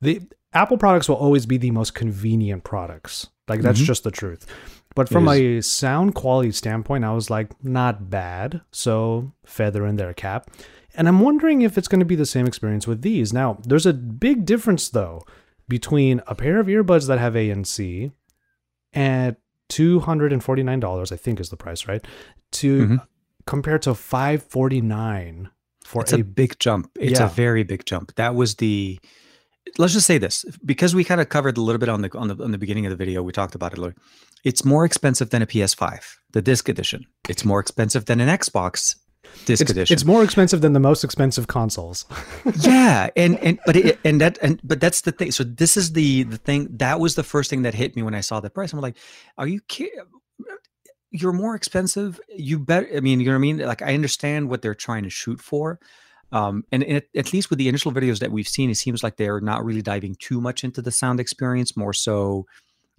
the Apple products will always be the most convenient products. Like that's Mhm. just the truth. But from a sound quality standpoint, I was like, not bad. So feather in their cap. And I'm wondering if it's going to be the same experience with these. Now, there's a big difference though between a pair of earbuds that have ANC at $249, I think is the price, right? To Mhm. compared to 549 for it's a, a big jump. It's Yeah. a very big jump. That was the. Let's just say this because we kind of covered a little bit on the on the on the beginning of the video. We talked about it. a little. It's more expensive than a PS5, the disc edition. It's more expensive than an Xbox disc it's, edition. it's more expensive than the most expensive consoles. yeah, and and but it, and that and but that's the thing. So this is the the thing that was the first thing that hit me when I saw the price. I'm like, are you kidding? You're more expensive. You bet. I mean, you know what I mean. Like I understand what they're trying to shoot for. Um, and it, at least with the initial videos that we've seen, it seems like they're not really diving too much into the sound experience, more so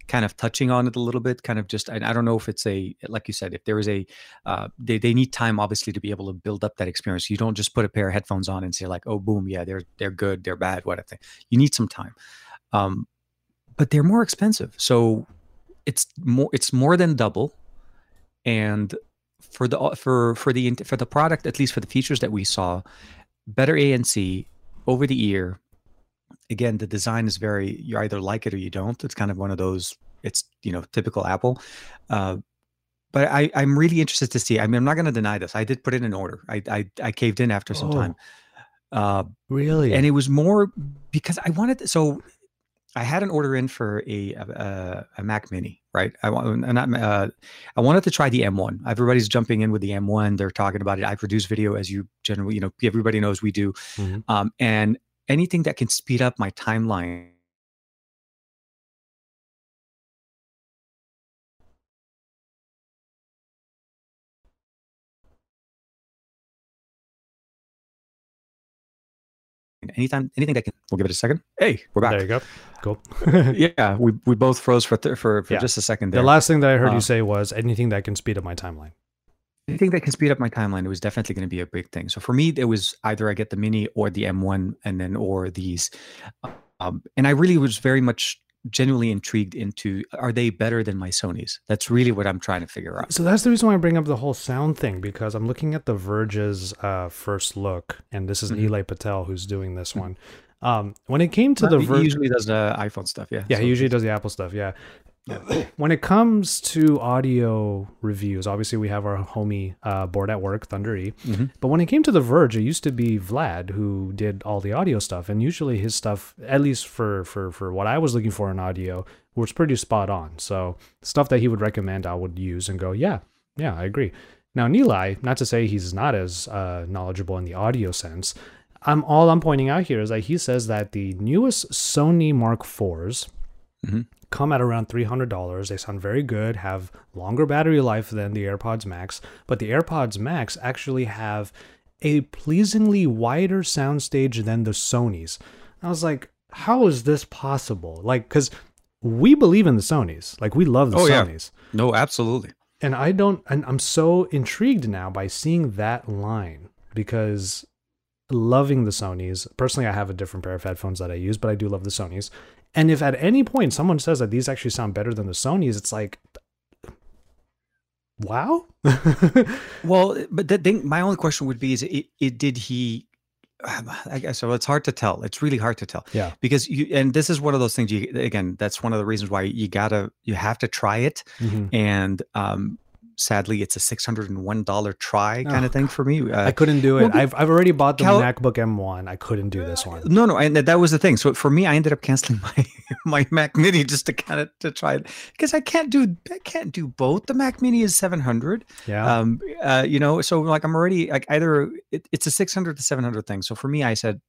kind of touching on it a little bit, kind of just, I don't know if it's a, like you said, if there is a, uh, they, they need time obviously to be able to build up that experience. You don't just put a pair of headphones on and say like, oh, boom, yeah, they're, they're good, they're bad, what I think. You need some time. Um, but they're more expensive. So it's more, it's more than double. And for the, for, for the, for the product, at least for the features that we saw, better ANC over the ear, again the design is very you either like it or you don't. It's kind of one of those it's you know typical apple. Uh, but I, i'm really interested to see i mean i'm not going to deny this. I did put in order. I i, I caved in after some Oh. time uh, Really? and it was more because i wanted so i had an order in for a a, a mac mini right? I want not uh, i wanted to try the m1 everybody's jumping in with the m1 they're talking about it. I produce video as you generally you know everybody knows we do. Mhm. um, and anything that can speed up my timeline anytime anything that can we'll give it a second hey we're back. there you go. Cool. yeah we, we both froze for th- for, for Yeah. just a second there the last thing that I heard Uh, you say was anything that can speed up my timeline. Anything that can speed up my timeline it was definitely going to be a big thing so for me it was either i get the mini or the m1 and then or these um, and i really was very much genuinely intrigued into are they better than my sonys that's really what i'm trying to figure out So that's the reason why I bring up the whole sound thing because I'm looking at the Verge's uh, first look, and this is Mhm. Nilay Patel who's doing this one. Um, when it came to the he Verge, usually does the iphone stuff yeah yeah, so he usually does the Apple stuff. Yeah. when it comes to audio reviews, obviously we have our homie uh, board at work, Thunder E. Mhm. But when it came to The Verge, it used to be Vlad who did all the audio stuff, and usually his stuff, at least for for for what I was looking for in audio, was pretty spot on. So stuff that he would recommend, I would use and go, yeah, yeah, I agree. Now Nilay, not to say he's not as uh, knowledgeable in the audio sense. I'm all I'm pointing out here is that he says that the newest Sony Mark IVs Mhm. Come at around $300. They sound very good, have longer battery life than the AirPods Max, but the AirPods Max actually have a pleasingly wider soundstage than the Sony's. I was like, how is this possible? Like, because we believe in the Sony's, like we love the Oh, yeah. Sony's. no absolutely And I don't, and I'm so intrigued now by seeing that line because loving the Sony's. Personally, I have a different pair of headphones that I use, but I do love the Sony's. And if at any point someone says that these actually sound better than the Sony's, it's like, wow. Well, but the thing, my only question would be: Is it, it did he? I guess so. It's hard to tell. It's really hard to tell. Yeah. Because you and this is one of those things. You again, that's one of the reasons why you gotta you have to try it. Mhm. And um, sadly, it's a six hundred and one dollar try kind Oh, of thing for me. Uh, I couldn't do it. well, I've I've already bought the Cal- MacBook M1. I couldn't do this one. no, no, and that was the thing. So for me, I ended up canceling my my Mac Mini just to kind of to try it because I can't do I can't do both. The Mac Mini is seven hundred. Yeah. um uh you know so like i'm already like either it, it's a 600 to 700 thing so for me i said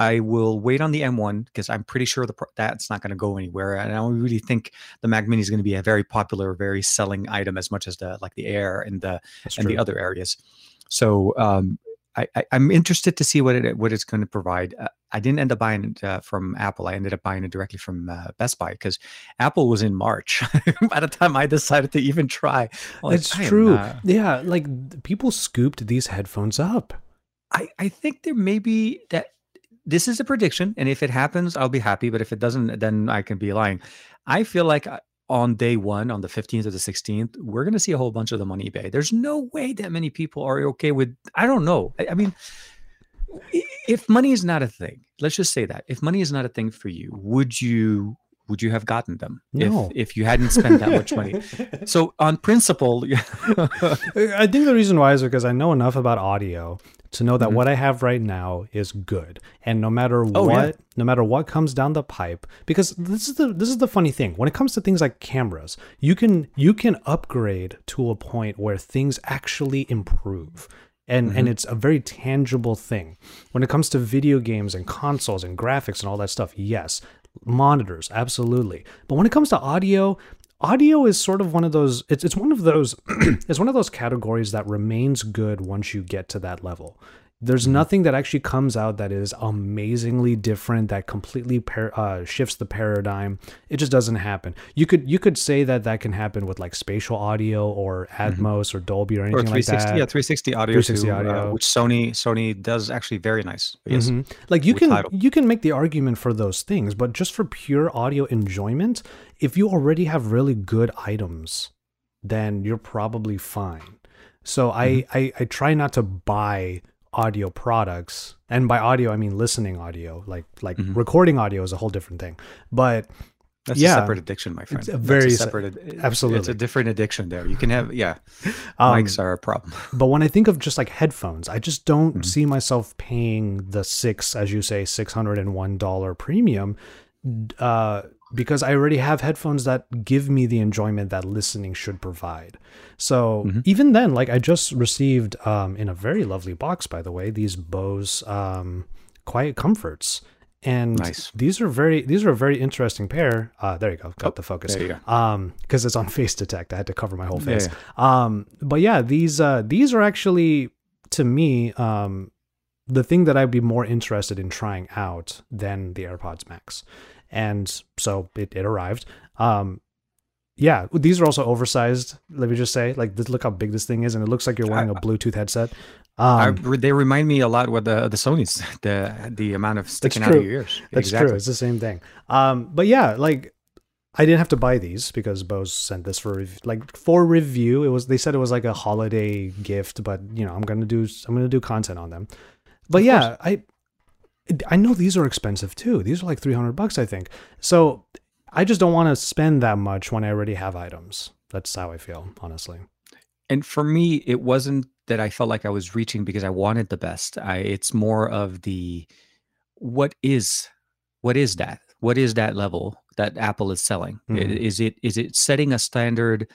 i will wait on the m1 because i'm pretty sure the that's not going to go anywhere and i don't really think the mac mini is going to be a very popular very selling item as much as the like the air and the That's and true. the other areas so um I, I, I'm interested to see what it what it's going to provide. Uh, I didn't end up buying it uh, from Apple. I ended up buying it directly from uh, Best Buy because Apple was in March by the time I decided to even try. I'm like, it's true. not- Yeah, like people scooped these headphones up. I, I think there may be that this is a prediction, and if it happens, I'll be happy. But if it doesn't, then I can be lying. I feel like uh, on day one, on the 15th or the 16th, we're going to see a whole bunch of them on eBay. There's no way that many people are okay with, I don't know. I, I mean, if money is not a thing, let's just say that if money is not a thing for you, would you? Would you have gotten them No. if if you hadn't spent that much money? So on principle, I think the reason why is because I know enough about audio to know that Mhm. what I have right now is good, and no matter Oh, what, yeah. no matter what comes down the pipe, because this is the this is the funny thing when it comes to things like cameras, you can you can upgrade to a point where things actually improve. And, and it's a very tangible thing. When it comes to video games and consoles and graphics and all that stuff, yes. Monitors, absolutely. But when it comes to audio, audio is sort of one of those it's, it's one of those it's one of those categories that remains good once you get to that level there's nothing that actually comes out that is amazingly different that completely par- uh, shifts the paradigm it just doesn't happen you could you could say that that can happen with like spatial audio or atmos or dolby or or anything like 360 that yeah 360 audio 360 too, uh, which sony sony does actually very nice yes Mhm. Like you can Tidal. you can make the argument for those things, but just for pure audio enjoyment, if you already have really good items, then you're probably fine. So I, Mm-hmm. I I try not to buy audio products, and by audio I mean listening audio. Like like Mhm. recording audio is a whole different thing. But that's yeah. a separate addiction my friend It's a very se- separate ad- it's a different addiction there you can have yeah um, mics are a problem But when I think of just like headphones, I just don't Mhm. see myself paying the six, as you say, six hundred and one dollar premium, uh, because I already have headphones that give me the enjoyment that listening should provide. So Mhm. even then, like I just received um, in a very lovely box, by the way, these Bose um, Quiet Comforts. And Nice. these are very these are a very interesting pair. Uh, there you go, got Oh, the focus there you go um because it's on face detect i had to cover my whole face. Yeah, face um but yeah these uh these are actually to me um the thing that i'd be more interested in trying out than the airpods max and so it, it arrived um yeah these are also oversized let me just say like this, look how big this thing is and it looks like you're wearing a bluetooth headset I, um they remind me a lot with the the Sony's the the amount of sticking out of your ears. That's exactly. true. It's the same thing. Um, but yeah, like I didn't have to buy these because Bose sent this for like for review. It was they said it was like a holiday gift, but you know I'm gonna do I'm gonna do content on them. But Of yeah, I I know these are expensive too. These are like 300 bucks, I think. So I just don't want to spend that much when I already have items. That's how I feel, honestly. and for me it wasn't that i felt like i was reaching because i wanted the best i it's more of the what is what is that what is that level that apple is selling Mhm. is it is it setting a standard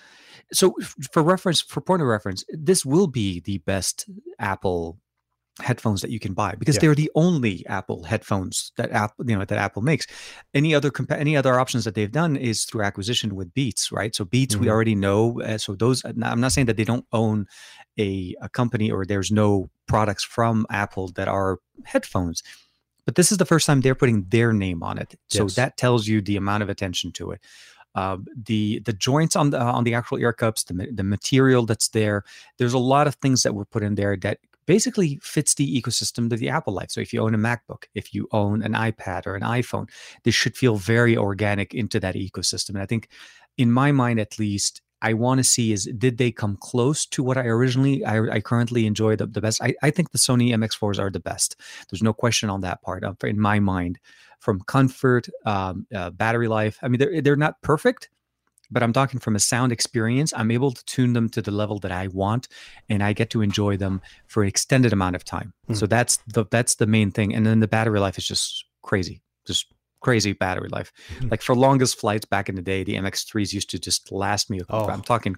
so for reference for point of reference this will be the best apple headphones that you can buy because Yeah. they're the only apple headphones that apple you know that apple makes any other compa- any other options that they've done is through acquisition with beats right so beats we Mhm. already know uh, so those i'm not saying that they don't own a, a company or there's no products from apple that are headphones but this is the first time they're putting their name on it so Yes. that tells you the amount of attention to it uh, the the joints on the on the actual ear cups the, the material that's there there's a lot of things that were put in there that basically fits the ecosystem to the apple life so if you own a macbook if you own an ipad or an iphone this should feel very organic into that ecosystem and i think in my mind at least I want to see is did they come close to what I originally I, I currently enjoy the, the best. I, I think the Sony MX4s are the best. There's no question on that part in my mind. From comfort, um, uh, battery life. I mean, they're they're not perfect, but I'm talking from a sound experience. I'm able to tune them to the level that I want, and I get to enjoy them for an extended amount of time. Mm. So that's the that's the main thing. And then the battery life is just crazy, just crazy battery life. Mm-hmm. Like for longest flights back in the day, the MX3s used to just last me. Oh. I'm talking,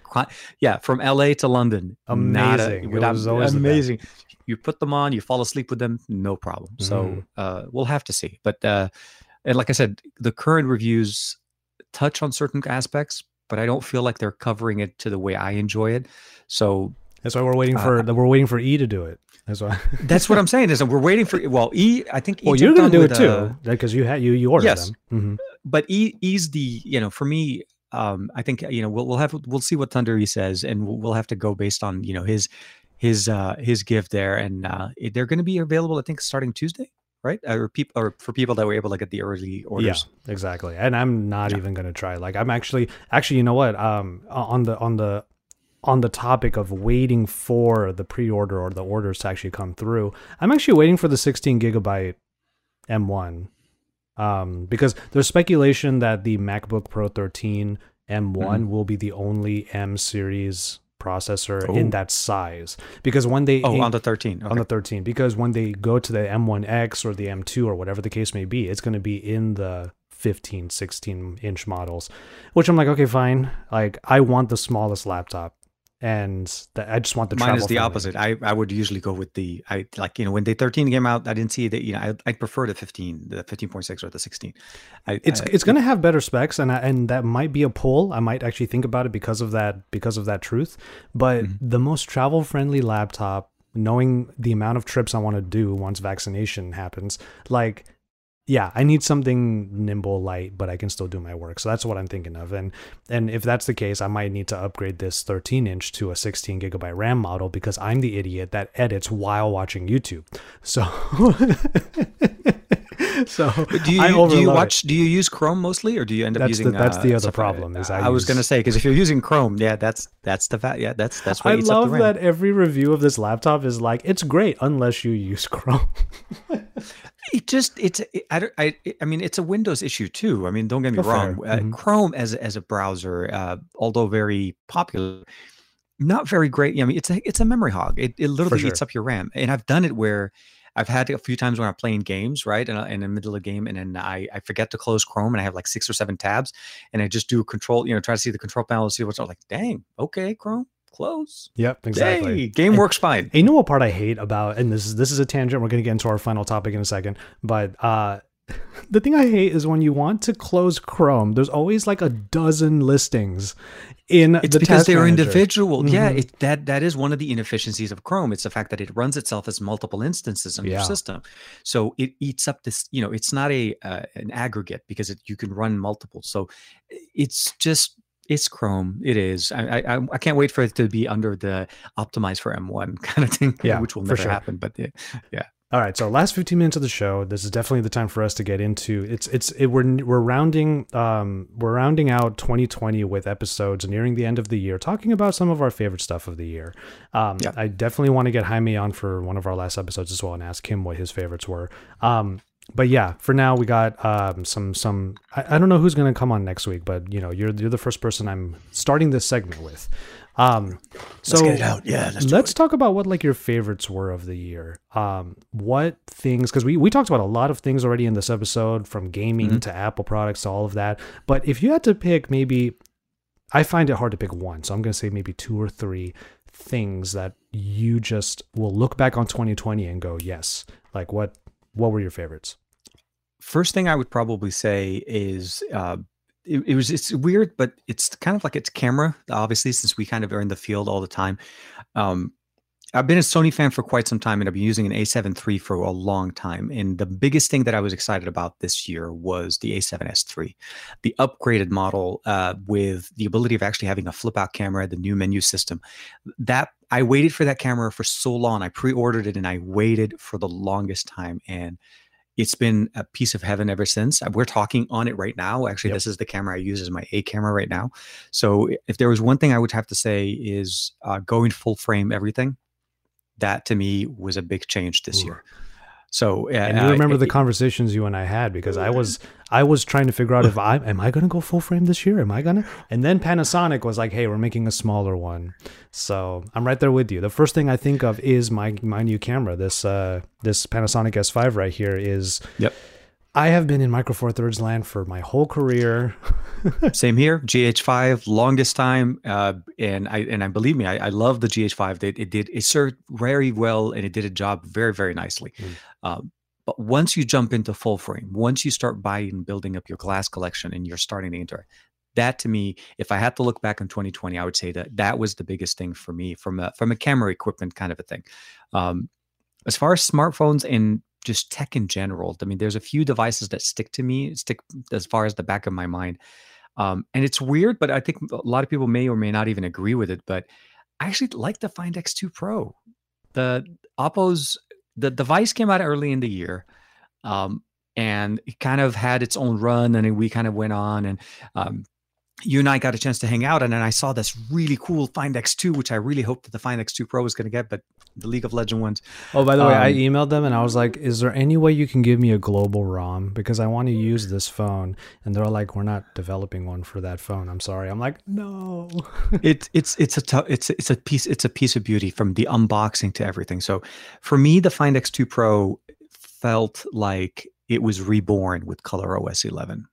yeah, from LA to London. Amazing. A, it was always amazing. You put them on, you fall asleep with them, no problem. Mm. So mm-hmm. uh, we'll have to see. But uh, and like I said, the current reviews touch on certain aspects, but I don't feel like they're covering it to the way I enjoy it. So that's why we're waiting for uh, we're waiting for E to do it. That's why. that's what I'm saying is that we're waiting for well E. I think. E well, you're going to do it too because uh, you had you you ordered yes. them. Mm-hmm. But E E's the you know for me. Um, I think you know we'll we'll have we'll see what Thunder E says, and we'll, we'll have to go based on you know his his uh his gift there, and uh they're going to be available. I think starting Tuesday right? Or people, or for people that were able to get the early orders. Yeah, exactly. And I'm not yeah. even going to try. Like, I'm actually, actually, you know what? Um, on the on the on the topic of waiting for the pre-order or the orders to actually come through, I'm actually waiting for the 16 gigabyte M1. Um, because there's speculation that the MacBook Pro 13 M1 mm-hmm. will be the only M series processor Ooh. in oh. that size because when they oh on the 13 okay. on the 13 because when they go to the M1X or the M2 or whatever the case may be it's going to be in the 15 16 inch models which I'm like okay fine like I want the smallest laptop and the, I just want the mine is the opposite. I, I would usually go with the I like you know when the 13 came out, I didn't see that you know I I prefer the 15, the 15.6 or the 16. I, it's I, it's going to have better specs, and I, and that might be a pull. I might actually think about it because of that because of that truth. But mm-hmm. the most travel friendly laptop, knowing the amount of trips I want to do once vaccination happens, like yeah, I need something nimble, light, but I can still do my work. So that's what I'm thinking of. And and if that's the case, I might need to upgrade this 13 inch to a 16 gigabyte RAM model because I'm the idiot that edits while watching YouTube. So so do you, do you watch it. do you use chrome mostly or do you end up that's using the, that's uh, the other problem is i, I was going to say because if you're using chrome yeah that's that's the fact yeah that's that's what i love that every review of this laptop is like it's great unless you use chrome it just it's it, I, I i mean it's a windows issue too i mean don't get me oh, wrong uh, mm-hmm. chrome as as a browser uh, although very popular not very great i mean it's a it's a memory hog it, it literally sure. eats up your ram and i've done it where I've had a few times when I'm playing games, right, in, in the middle of a game, and then I, I forget to close Chrome, and I have like six or seven tabs, and I just do control, you know, try to see the control panel, see what's like. Dang, okay, Chrome, close. Yep, exactly. Hey, game and, works fine. you know what part I hate about, and this is this is a tangent. We're gonna get into our final topic in a second, but uh, the thing I hate is when you want to close Chrome, there's always like a dozen listings in it's the because they're manager. individual. Mm-hmm. Yeah, it, that that is one of the inefficiencies of Chrome. It's the fact that it runs itself as multiple instances on yeah. your system, so it eats up this. You know, it's not a uh, an aggregate because it, you can run multiple. So it's just it's Chrome. It is. I, I I can't wait for it to be under the optimized for M1 kind of thing. Yeah, which will never sure. happen. But yeah, yeah. All right, so last 15 minutes of the show. This is definitely the time for us to get into it's it's it, we're we're rounding um we're rounding out 2020 with episodes nearing the end of the year, talking about some of our favorite stuff of the year. Um, yeah. I definitely want to get Jaime on for one of our last episodes as well and ask him what his favorites were. Um, but yeah, for now we got um, some some. I, I don't know who's going to come on next week, but you know you're you're the first person I'm starting this segment with. Um, so let's get it out. Yeah, let's, let's talk about what like your favorites were of the year. Um, what things? Because we we talked about a lot of things already in this episode, from gaming mm-hmm. to Apple products to all of that. But if you had to pick, maybe I find it hard to pick one, so I'm going to say maybe two or three things that you just will look back on 2020 and go, yes. Like what? What were your favorites? First thing I would probably say is uh, it, it, was it's weird, but it's kind of like it's camera. Obviously, since we kind of are in the field all the time. Um, I've been a Sony fan for quite some time, and I've been using an A7 III for a long time. And the biggest thing that I was excited about this year was the A7S III, the upgraded model uh, with the ability of actually having a flip out camera, the new menu system. That I waited for that camera for so long. I pre ordered it and I waited for the longest time, and it's been a piece of heaven ever since. We're talking on it right now. Actually, Yep. this is the camera I use as my A camera right now. So if there was one thing I would have to say is uh, going full frame everything. That to me was a big change this Ooh. year. So uh, And you remember the it- conversations you and I had because I was I was trying to figure out if I am I gonna go full frame this year? Am I gonna? And then Panasonic was like, "Hey, we're making a smaller one." So I'm right there with you. The first thing I think of is my my new camera. This uh this Panasonic S5 right here is. Yep. I have been in Micro Four Thirds land for my whole career. Same here, GH5, longest time, uh, and I and I believe me, I, I love the GH5. It, it did it served very well, and it did a job very very nicely. Mm. Um, but once you jump into full frame, once you start buying and building up your glass collection, and you're starting to enter, that to me, if I had to look back in 2020, I would say that that was the biggest thing for me from a from a camera equipment kind of a thing. Um, as far as smartphones and just tech in general, I mean, there's a few devices that stick to me, stick as far as the back of my mind. Um, and it's weird, but I think a lot of people may or may not even agree with it. But I actually like the Find X2 Pro. The Oppo's the device came out early in the year, um, and it kind of had its own run, and we kind of went on, and um, you and I got a chance to hang out, and then I saw this really cool Find X2, which I really hoped that the Find X2 Pro was going to get, but the League of Legend ones. Oh, by the way, I Um, emailed them and I was like, "Is there any way you can give me a global ROM because I want to use this phone?" And they're like, "We're not developing one for that phone. I'm sorry." I'm like, "No." it's it's it's a it's it's a piece it's a piece of beauty from the unboxing to everything. So for me, the Find X2 Pro felt like it was reborn with Color OS 11.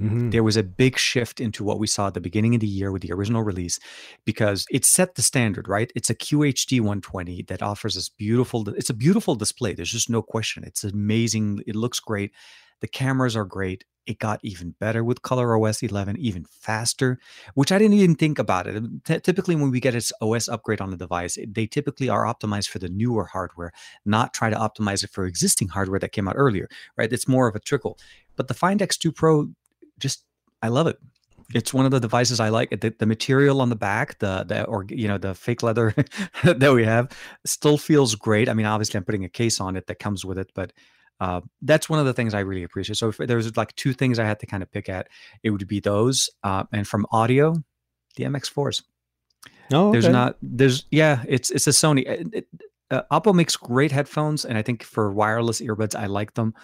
Mhm. There was a big shift into what we saw at the beginning of the year with the original release because it set the standard, right? It's a QHD 120 that offers this beautiful it's a beautiful display. There's just no question. It's amazing. It looks great. The cameras are great. It got even better with Color OS 11, even faster, which I didn't even think about it. Ty- typically, when we get its OS upgrade on the device, it- they typically are optimized for the newer hardware, not try to optimize it for existing hardware that came out earlier, right? It's more of a trickle. But the Find X2 Pro, just I love it. It's one of the devices I like. The, the material on the back, the the or you know the fake leather that we have, still feels great. I mean, obviously, I'm putting a case on it that comes with it, but uh, that's one of the things I really appreciate. So if there was like two things I had to kind of pick at, it would be those. Uh, and from audio, the MX4s. No, There's okay. not. There's yeah. It's it's a Sony. It, it, uh, Oppo makes great headphones, and I think for wireless earbuds, I like them.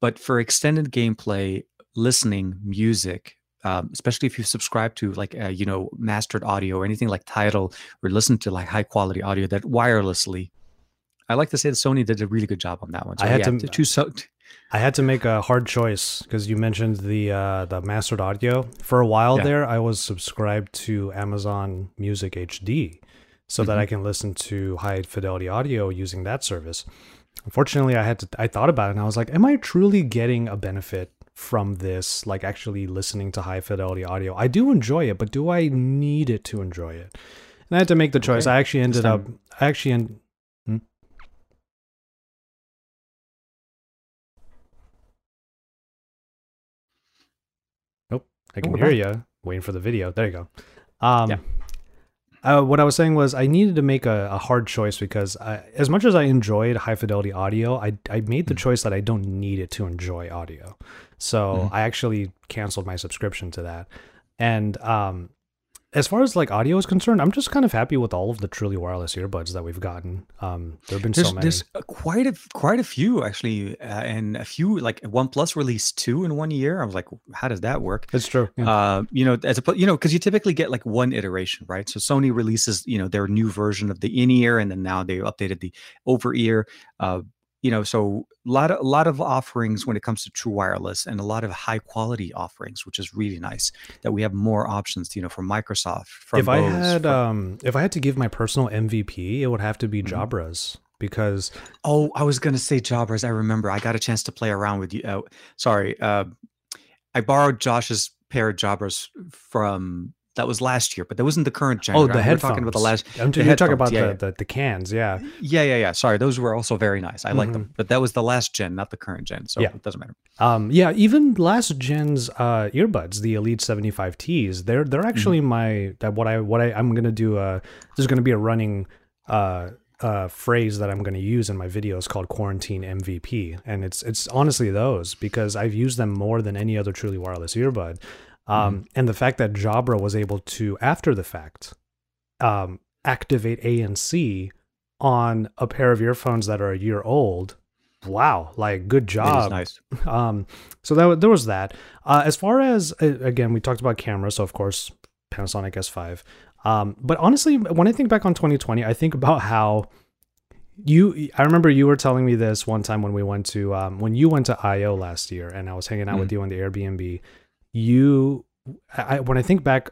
But for extended gameplay, listening, music, um, especially if you subscribe to like uh, you know mastered audio or anything like Tidal or listen to like high quality audio that wirelessly. I like to say that Sony did a really good job on that one. So I had yeah, to- the two so I had to make a hard choice because you mentioned the uh, the mastered audio. For a while Yeah. there, I was subscribed to Amazon Music HD, so that Mhm. I can listen to high fidelity audio using that service. Unfortunately, I had to. I thought about it, and I was like, "Am I truly getting a benefit from this? Like actually listening to high fidelity audio? I do enjoy it, but do I need it to enjoy it?" And I had to make the choice. Okay. I actually ended up. I actually en- hmm? Nope, I can hear you. Waiting for the video. There you go. Um, Yeah. uh, what I was saying was I needed to make a, a hard choice because I, as much as I enjoyed high fidelity audio, I, I made the Mhm. choice that I don't need it to enjoy audio. So Mhm. I actually canceled my subscription to that. And um, as far as like audio is concerned, I'm just kind of happy with all of the truly wireless earbuds that we've gotten. Um, there have been there's so many. there's uh, quite a quite a few actually, uh, and a few like OnePlus released two in one year. I was like, how does that work? It's true. yeah. uh, you know, as a you know, because you typically get like one iteration, right? So Sony releases, you know, their new version of the in ear, and then now they updated the over ear. Uh, you know, so a lot of a lot of offerings when it comes to true wireless, and a lot of high quality offerings, which is really nice that we have more options. You know, from Microsoft. From if I had from- um, if I had to give my personal MVP, it would have to be Mhm. Jabras because oh, I was gonna say Jabras. I remember I got a chance to play around with you. Uh, sorry, uh, I borrowed Josh's pair of Jabras from that was last year, but that wasn't the current gen. oh the We're talking about the last I'm, the you're talking about yeah, the, the the cans, yeah. Yeah, yeah, yeah. Sorry, those were also very nice. I like Mm-hmm. them, but that was the last gen, not the current gen. So Yeah. it doesn't matter. Um, yeah, even last gen's uh, earbuds, the Elite 75Ts, they're they're Mm-hmm. actually my that what I what I I'm gonna do. Uh, there's gonna be a running uh uh, phrase that I'm going to use in my videos called quarantine MVP, and it's it's honestly those because I've used them more than any other truly wireless earbud. Um, mm-hmm. And the fact that Jabra was able to, after the fact, um, activate ANC on a pair of earphones that are a year old. Wow, like good job. nice. Um, so that there was that. Uh, as far as again, we talked about cameras, so of course Panasonic S5. Um, but honestly, when I think back on 2020, I think about how you. I remember you were telling me this one time when we went to um, when you went to IO last year, and I was hanging out mm with you on the Airbnb. You, I, when I think back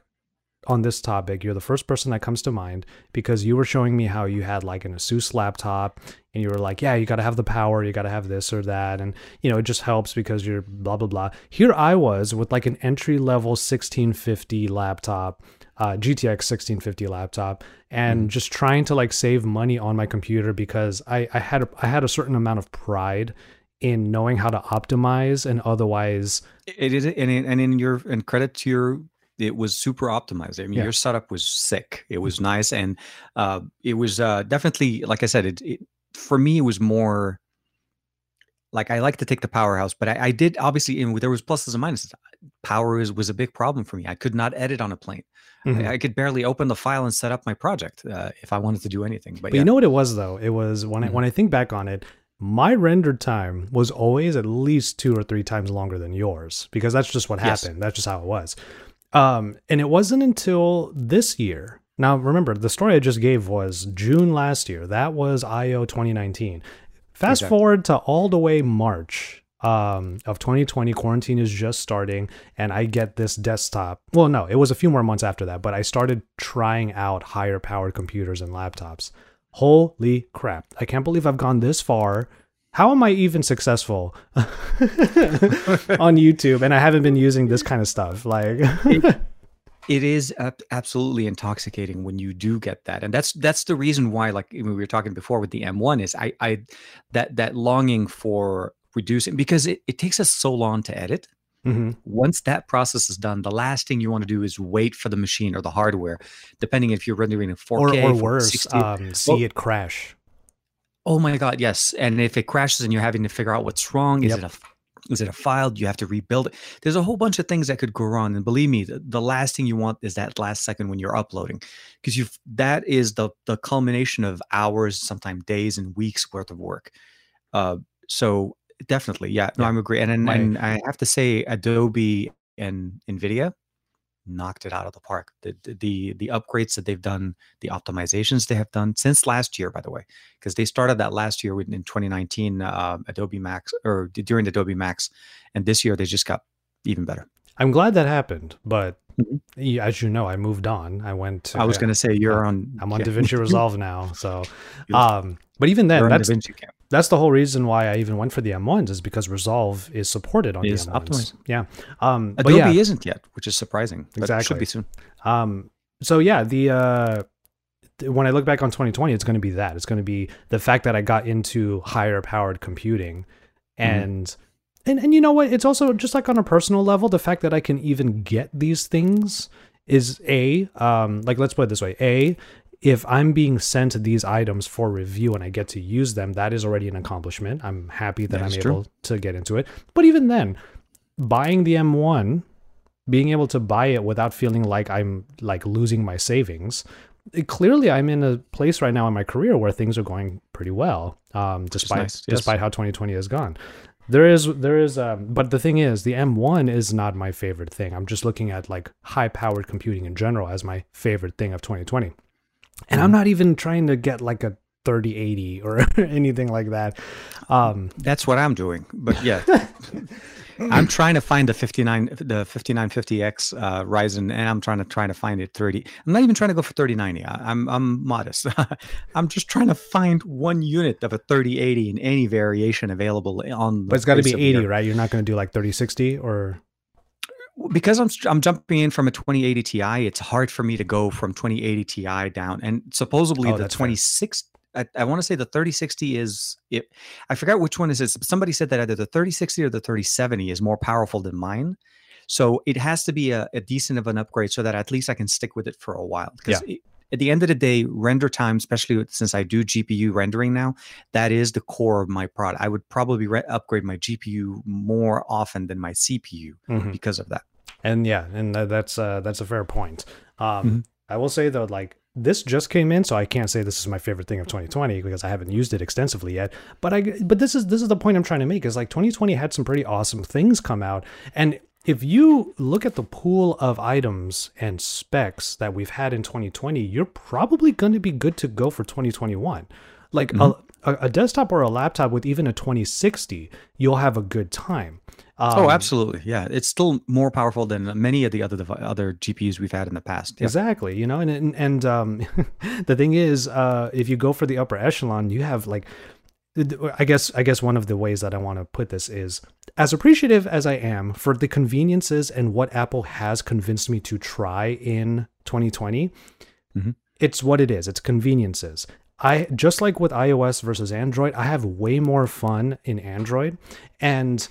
on this topic, you're the first person that comes to mind because you were showing me how you had like an Asus laptop and you were like, yeah, you got to have the power, you got to have this or that. And, you know, it just helps because you're blah, blah, blah. Here I was with like an entry level 1650 laptop, uh, GTX 1650 laptop, and mm. just trying to like save money on my computer because I, I had, a, I had a certain amount of pride in knowing how to optimize and otherwise it is and in, and in your and credit to your it was super optimized. I mean, yeah. your setup was sick. It was nice, and uh, it was uh, definitely, like I said, it, it, for me it was more like I like to take the powerhouse, but I, I did obviously. And there was pluses and minuses. Power is, was a big problem for me. I could not edit on a plane. Mm-hmm. I, I, could barely open the file and set up my project uh, if I wanted to do anything. But, but yeah. you know what it was though? It was when mm-hmm. I when I think back on it, my render time was always at least two or three times longer than yours because that's just what happened. Yes. That's just how it was. Um, and it wasn't until this year. Now, remember, the story I just gave was June last year. That was IO 2019. Fast exactly. forward to all the way March um, of 2020. Quarantine is just starting, and I get this desktop. Well, no, it was a few more months after that, but I started trying out higher powered computers and laptops. Holy crap. I can't believe I've gone this far how am I even successful on YouTube and I haven't been using this kind of stuff? Like it, is absolutely intoxicating when you do get that. And that's that's the reason why like we were talking before with the M1 is I I that that longing for reducing because it, it takes us so long to edit. Mm-hmm. Once that process is done, the last thing you want to do is wait for the machine or the hardware, depending if you're rendering in 4K or, or worse, um, see well, it crash. Oh my God, yes. And if it crashes and you're having to figure out what's wrong, is it a is it a file? Do you have to rebuild it? There's a whole bunch of things that could go wrong. And believe me, the, the last thing you want is that last second when you're uploading, because you that is the the culmination of hours, sometimes days and weeks worth of work. Uh, so definitely, yeah, no, yeah. I'm agree. And and, and I have to say, Adobe and Nvidia knocked it out of the park. The, the the upgrades that they've done, the optimizations they have done since last year, by the way, because they started that last year in 2019, uh, Adobe Max or during Adobe Max, and this year they just got even better. I'm glad that happened, but mm-hmm. as you know, I moved on. I went. To, I was going to say you're on. I'm on yeah. DaVinci Resolve now, so. Um, but even then, that's that's the whole reason why I even went for the M1s is because Resolve is supported on is the M1s. Optimized. Yeah. Um, Adobe yeah. isn't yet, which is surprising. exactly. should be soon. Um, so yeah, the uh, when I look back on 2020, it's going to be that. It's going to be the fact that I got into higher powered computing, mm-hmm. and mm-hmm. and and you know what? It's also just like on a personal level, the fact that I can even get these things is a um like let's put it this way a if I'm being sent these items for review and I get to use them, that is already an accomplishment. I'm happy that, that I'm able to get into it. But even then, buying the M1, being able to buy it without feeling like I'm like losing my savings, it, clearly I'm in a place right now in my career where things are going pretty well, um, despite nice. yes. despite how 2020 has gone. There is there is um, but the thing is the M1 is not my favorite thing. I'm just looking at like high powered computing in general as my favorite thing of 2020. And I'm not even trying to get like a 3080 or anything like that. Um, That's what I'm doing. But yeah, I'm trying to find the 59, the 5950X uh, Ryzen, and I'm trying to try to find it 30. I'm not even trying to go for 3090. I, am I'm modest. I'm just trying to find one unit of a 3080 in any variation available on. But it's got to be 80, right? You're not going to do like 3060 or because I'm I'm jumping in from a 2080 Ti, it's hard for me to go from 2080 Ti down. And supposedly oh, the 26, I, I want to say the 3060 is it. I forgot which one is it. Somebody said that either the 3060 or the 3070 is more powerful than mine. So it has to be a, a decent of an upgrade so that at least I can stick with it for a while. Because yeah. at the end of the day, render time, especially since I do GPU rendering now, that is the core of my product. I would probably re- upgrade my GPU more often than my CPU Mhm. because of that. And yeah, and that's uh, that's a fair point. Um, Mhm. I will say though, like this just came in, so I can't say this is my favorite thing of 2020 because I haven't used it extensively yet. But I but this is this is the point I'm trying to make is like 2020 had some pretty awesome things come out, and if you look at the pool of items and specs that we've had in 2020, you're probably going to be good to go for 2021. Like a, a, a desktop or a laptop with even a 2060, you'll have a good time. Oh, Um, absolutely. Yeah. It's still more powerful than many of the other other GPUs we've had in the past. Yeah. Exactly, you know, and and, and um, the thing is, uh, if you go for the upper echelon, you have like, I guess I guess one of the ways that I want to put this is as appreciative as I am for the conveniences and what Apple has convinced me to try in 2020, Mhm. it's what it is. It's conveniences. I just like with iOS versus Android, I have way more fun in Android, and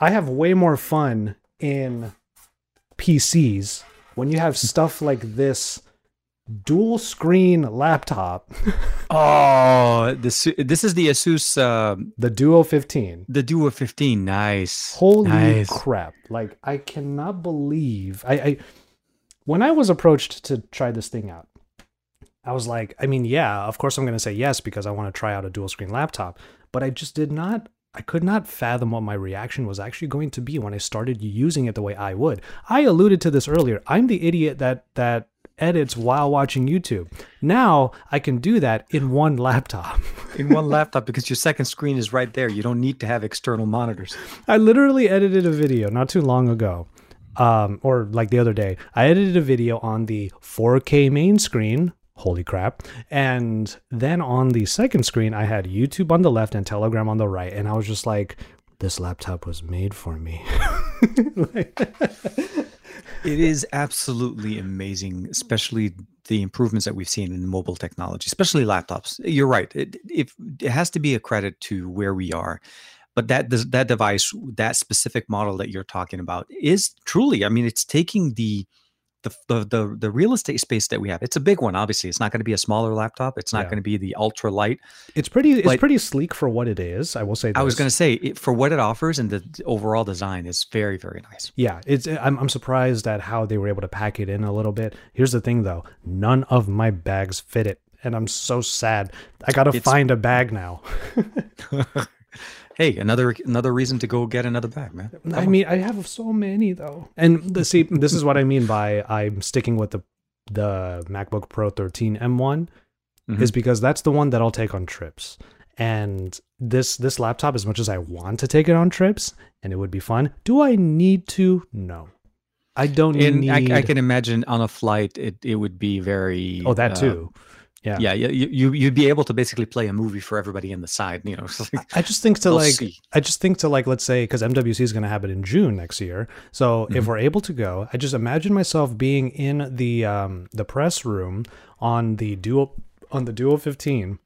I have way more fun in PCs when you have stuff like this dual screen laptop, Oh, this this is the Asus uh, the Duo 15. the Duo 15. Nice. Holy Nice. crap. Like I cannot believe I, I when I was approached to try this thing out, I was like, I mean, yeah, of course I'm gonna say yes because I want to try out a dual screen laptop, but I just did not I could not fathom what my reaction was actually going to be when I started using it the way I would. I alluded to this earlier. I'm the idiot that that edits while watching YouTube. Now I can do that in one laptop. in one laptop because your second screen is right there. You don't need to have external monitors. I literally edited a video not too long ago, um, or like the other day. I edited a video on the 4K main screen. Holy crap. And then on the second screen, I had YouTube on the left and Telegram on the right. And I was just like, this laptop was made for me. It is absolutely amazing, especially the improvements that we've seen in mobile technology, especially laptops. You're right. It, if, it has to be a credit to where we are. But that that device, that specific model that you're talking about, is truly. I mean, it's taking the the the the, the real estate space that we have. It's a big one. Obviously, it's not going to be a smaller laptop. It's not Yeah. going to be the ultra light. it's pretty it's pretty sleek for what it is. I will say I was going to say it, for what it offers and the overall design is very very nice. Yeah, it's eh, I'm I'm surprised at how they were able to pack it in a little bit. Here's the thing though, none of my bags fit it, and I'm so sad. I got to It's- find a bag now. hey, another another reason to go get another bag, man. I mean, I have so many though. And the, see, this is what I mean by I'm sticking with the the MacBook Pro 13 M1 Mhm. is because that's the one that I'll take on trips. And this this laptop, as much as I want to take it on trips, and it would be fun, do I need to? No, I don't And need. I, I can imagine on a flight, it, it would be very. oh, that uh, too. Yeah. Yeah, you, you you'd be able to basically play a movie for everybody in the side. You know, like, I just think to like see. I just think to like let's say because MWC is going to happen in June next year. So if Mhm. we're able to go, I just imagine myself being in the um the press room on the duo on the Duo 15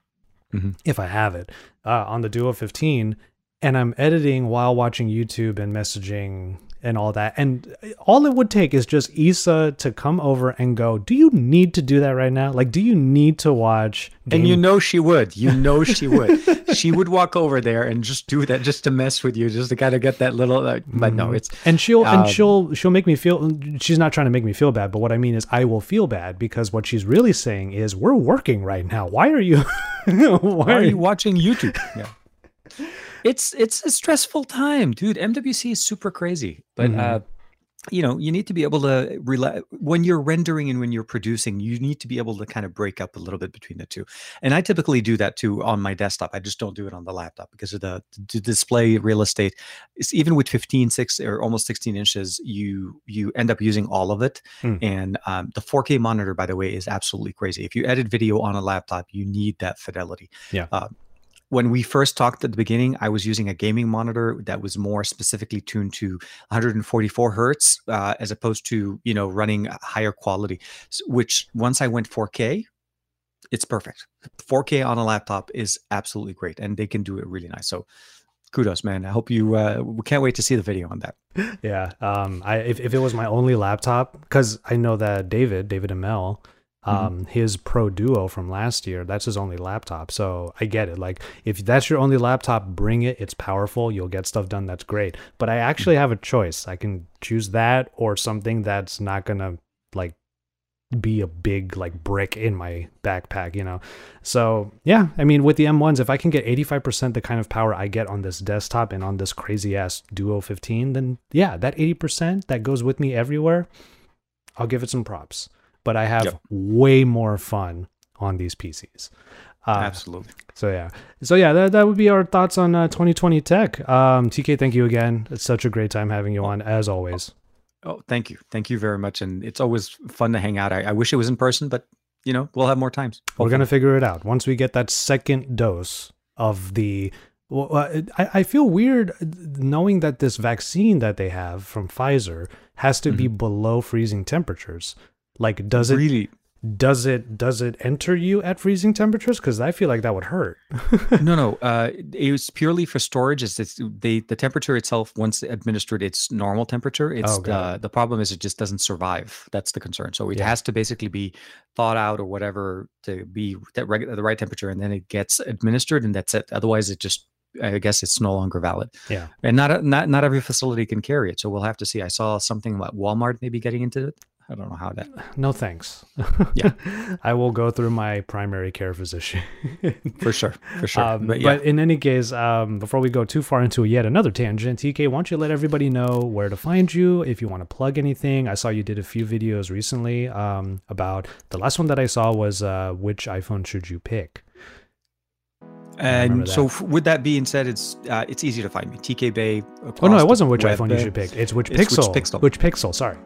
Mhm. if I have it uh, on the Duo 15 and I'm editing while watching YouTube and messaging and all that. And all it would take is just Issa to come over and go, "Do you need to do that right now? Like do you need to watch And you know she would. You know she would. she would walk over there and just do that, just to mess with you, just to kind of get that little. Uh, but no, Mhm. it's and she'll um, and she'll she'll make me feel she's not trying to make me feel bad but what i mean is i will feel bad because what she's really saying is we're working right now why are you why, why are you watching YouTube? Yeah. It's it's a stressful time, dude. MWC is super crazy, but Mhm. uh, you know, you need to be able to rely when you're rendering and when you're producing. You need to be able to kind of break up a little bit between the two. And I typically do that too on my desktop. I just don't do it on the laptop because of the, the display real estate. It's even with 15, 6 or almost 16 inches, you you end up using all of it. Hmm. And um, the 4K monitor, by the way, is absolutely crazy. If you edit video on a laptop, you need that fidelity. Yeah. Uh, when we first talked at the beginning, I was using a gaming monitor that was more specifically tuned to 144 hertz, uh, as opposed to you know running higher quality. Which once I went 4K, it's perfect. 4K on a laptop is absolutely great, and they can do it really nice. So, kudos, man. I hope you. Uh, we can't wait to see the video on that. yeah um i if, if it was my only laptop because i know that david david and mel Um, his Pro Duo from last year, that's his only laptop. So I get it. Like, if that's your only laptop, bring it. It's powerful. You'll get stuff done. That's great. But I actually have a choice. I can choose that or something that's not going to, like, be a big like brick in my backpack, you know. So yeah, I mean with the M1s, if I can get 85% the kind of power I get on this desktop and on this crazy ass Duo 15, then yeah, that 80% that goes with me everywhere, I'll give it some props. But I have Yep. way more fun on these PCs. Uh, Absolutely. so yeah, so yeah, that, that would be our thoughts on uh, 2020 tech. Um, TK, thank you again. It's such a great time having you on as always. Oh, thank you. Thank you very much. And it's always fun to hang out. I, I wish it was in person, but you know, we'll have more times. We're gonna figure it out once we get that second dose of the. Well, I, I feel weird knowing that this vaccine that they have from Pfizer has to be below freezing temperatures. Like, does it really? does it does it enter you at freezing temperatures? Because I feel like that would hurt. no no uh it was purely for storage. It's, it's they the temperature itself once administered its normal temperature. It's Oh, uh, the problem is it just doesn't survive. That's the concern. So it Yeah. has to basically be thawed out or whatever to be that reg- the right temperature and then it gets administered and that's it. Otherwise it just i guess it's no longer valid. Yeah. and not not not every facility can carry it. So we'll have to see. I saw something about walmart maybe getting into it i don't know how that No thanks. Yeah. I will go through my primary care physician. for sure for sure Um, but but, in any case, um, before we go too far into yet another tangent, TK, why don't you let everybody know where to find you if you want to plug anything? I saw you did a few videos recently um, about the last one that I saw was uh, which iPhone should you pick? Remember And so, f- with that being said, it's uh, it's easy to find me. TK Bay. Oh no, it wasn't which web. iPhone you should pick. It's which it's which pixel. pixel. Which pixel? Sorry.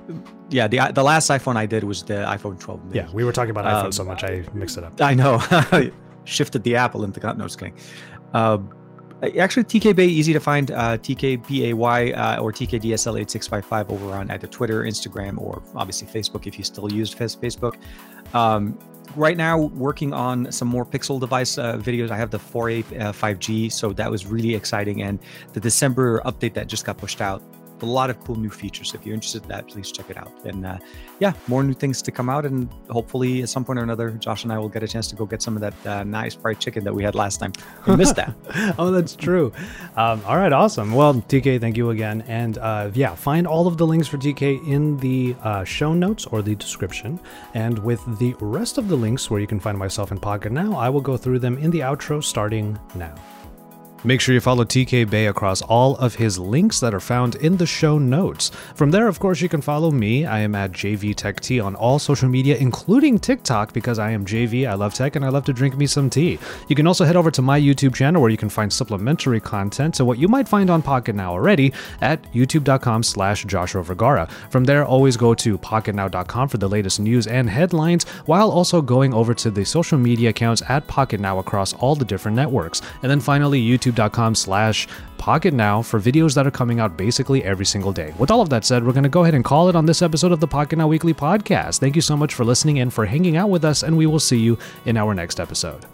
Yeah, the the last iPhone I did was the iPhone 12. mini. Yeah, we were talking about iPhone Um, so much I mixed it up. I know. Shifted the Apple into no, just kidding. Uh, actually, TK Bay easy to find. Uh, TKBAY uh, or TKDSL8655 over on either Twitter, Instagram, or obviously Facebook if you still use Facebook. Um, right now, working on some more Pixel device uh, videos. I have the 4A uh, 5G, so that was really exciting. And the December update that just got pushed out. A lot of cool new features. If you're interested in that, please check it out. And uh, yeah, more new things to come out, and hopefully at some point or another, Josh and I will get a chance to go get some of that uh, nice fried chicken that we had last time. We missed that. oh, that's true. Um, all right, awesome. Well, TK, thank you again. And uh, yeah, find all of the links for TK in the uh, show notes or the description. And with the rest of the links where you can find myself in Pocketnow, I will go through them in the outro starting now. Make sure you follow TK Bay across all of his links that are found in the show notes. From there, of course, you can follow me. I am at JVTechTea on all social media, including TikTok, because I am JV. I love tech and I love to drink me some tea. You can also head over to my YouTube channel where you can find supplementary content to what you might find on Pocketnow already at youtube.com slash Joshua Vergara. From there, always go to pocketnow.com for the latest news and headlines, while also going over to the social media accounts at Pocketnow across all the different networks. And then finally, youtube.com slash Pocketnow for videos that are coming out basically every single day. With all of that said, we're going to go ahead and call it on this episode of the Pocketnow Weekly Podcast. Thank you so much for listening and for hanging out with us, and we will see you in our next episode.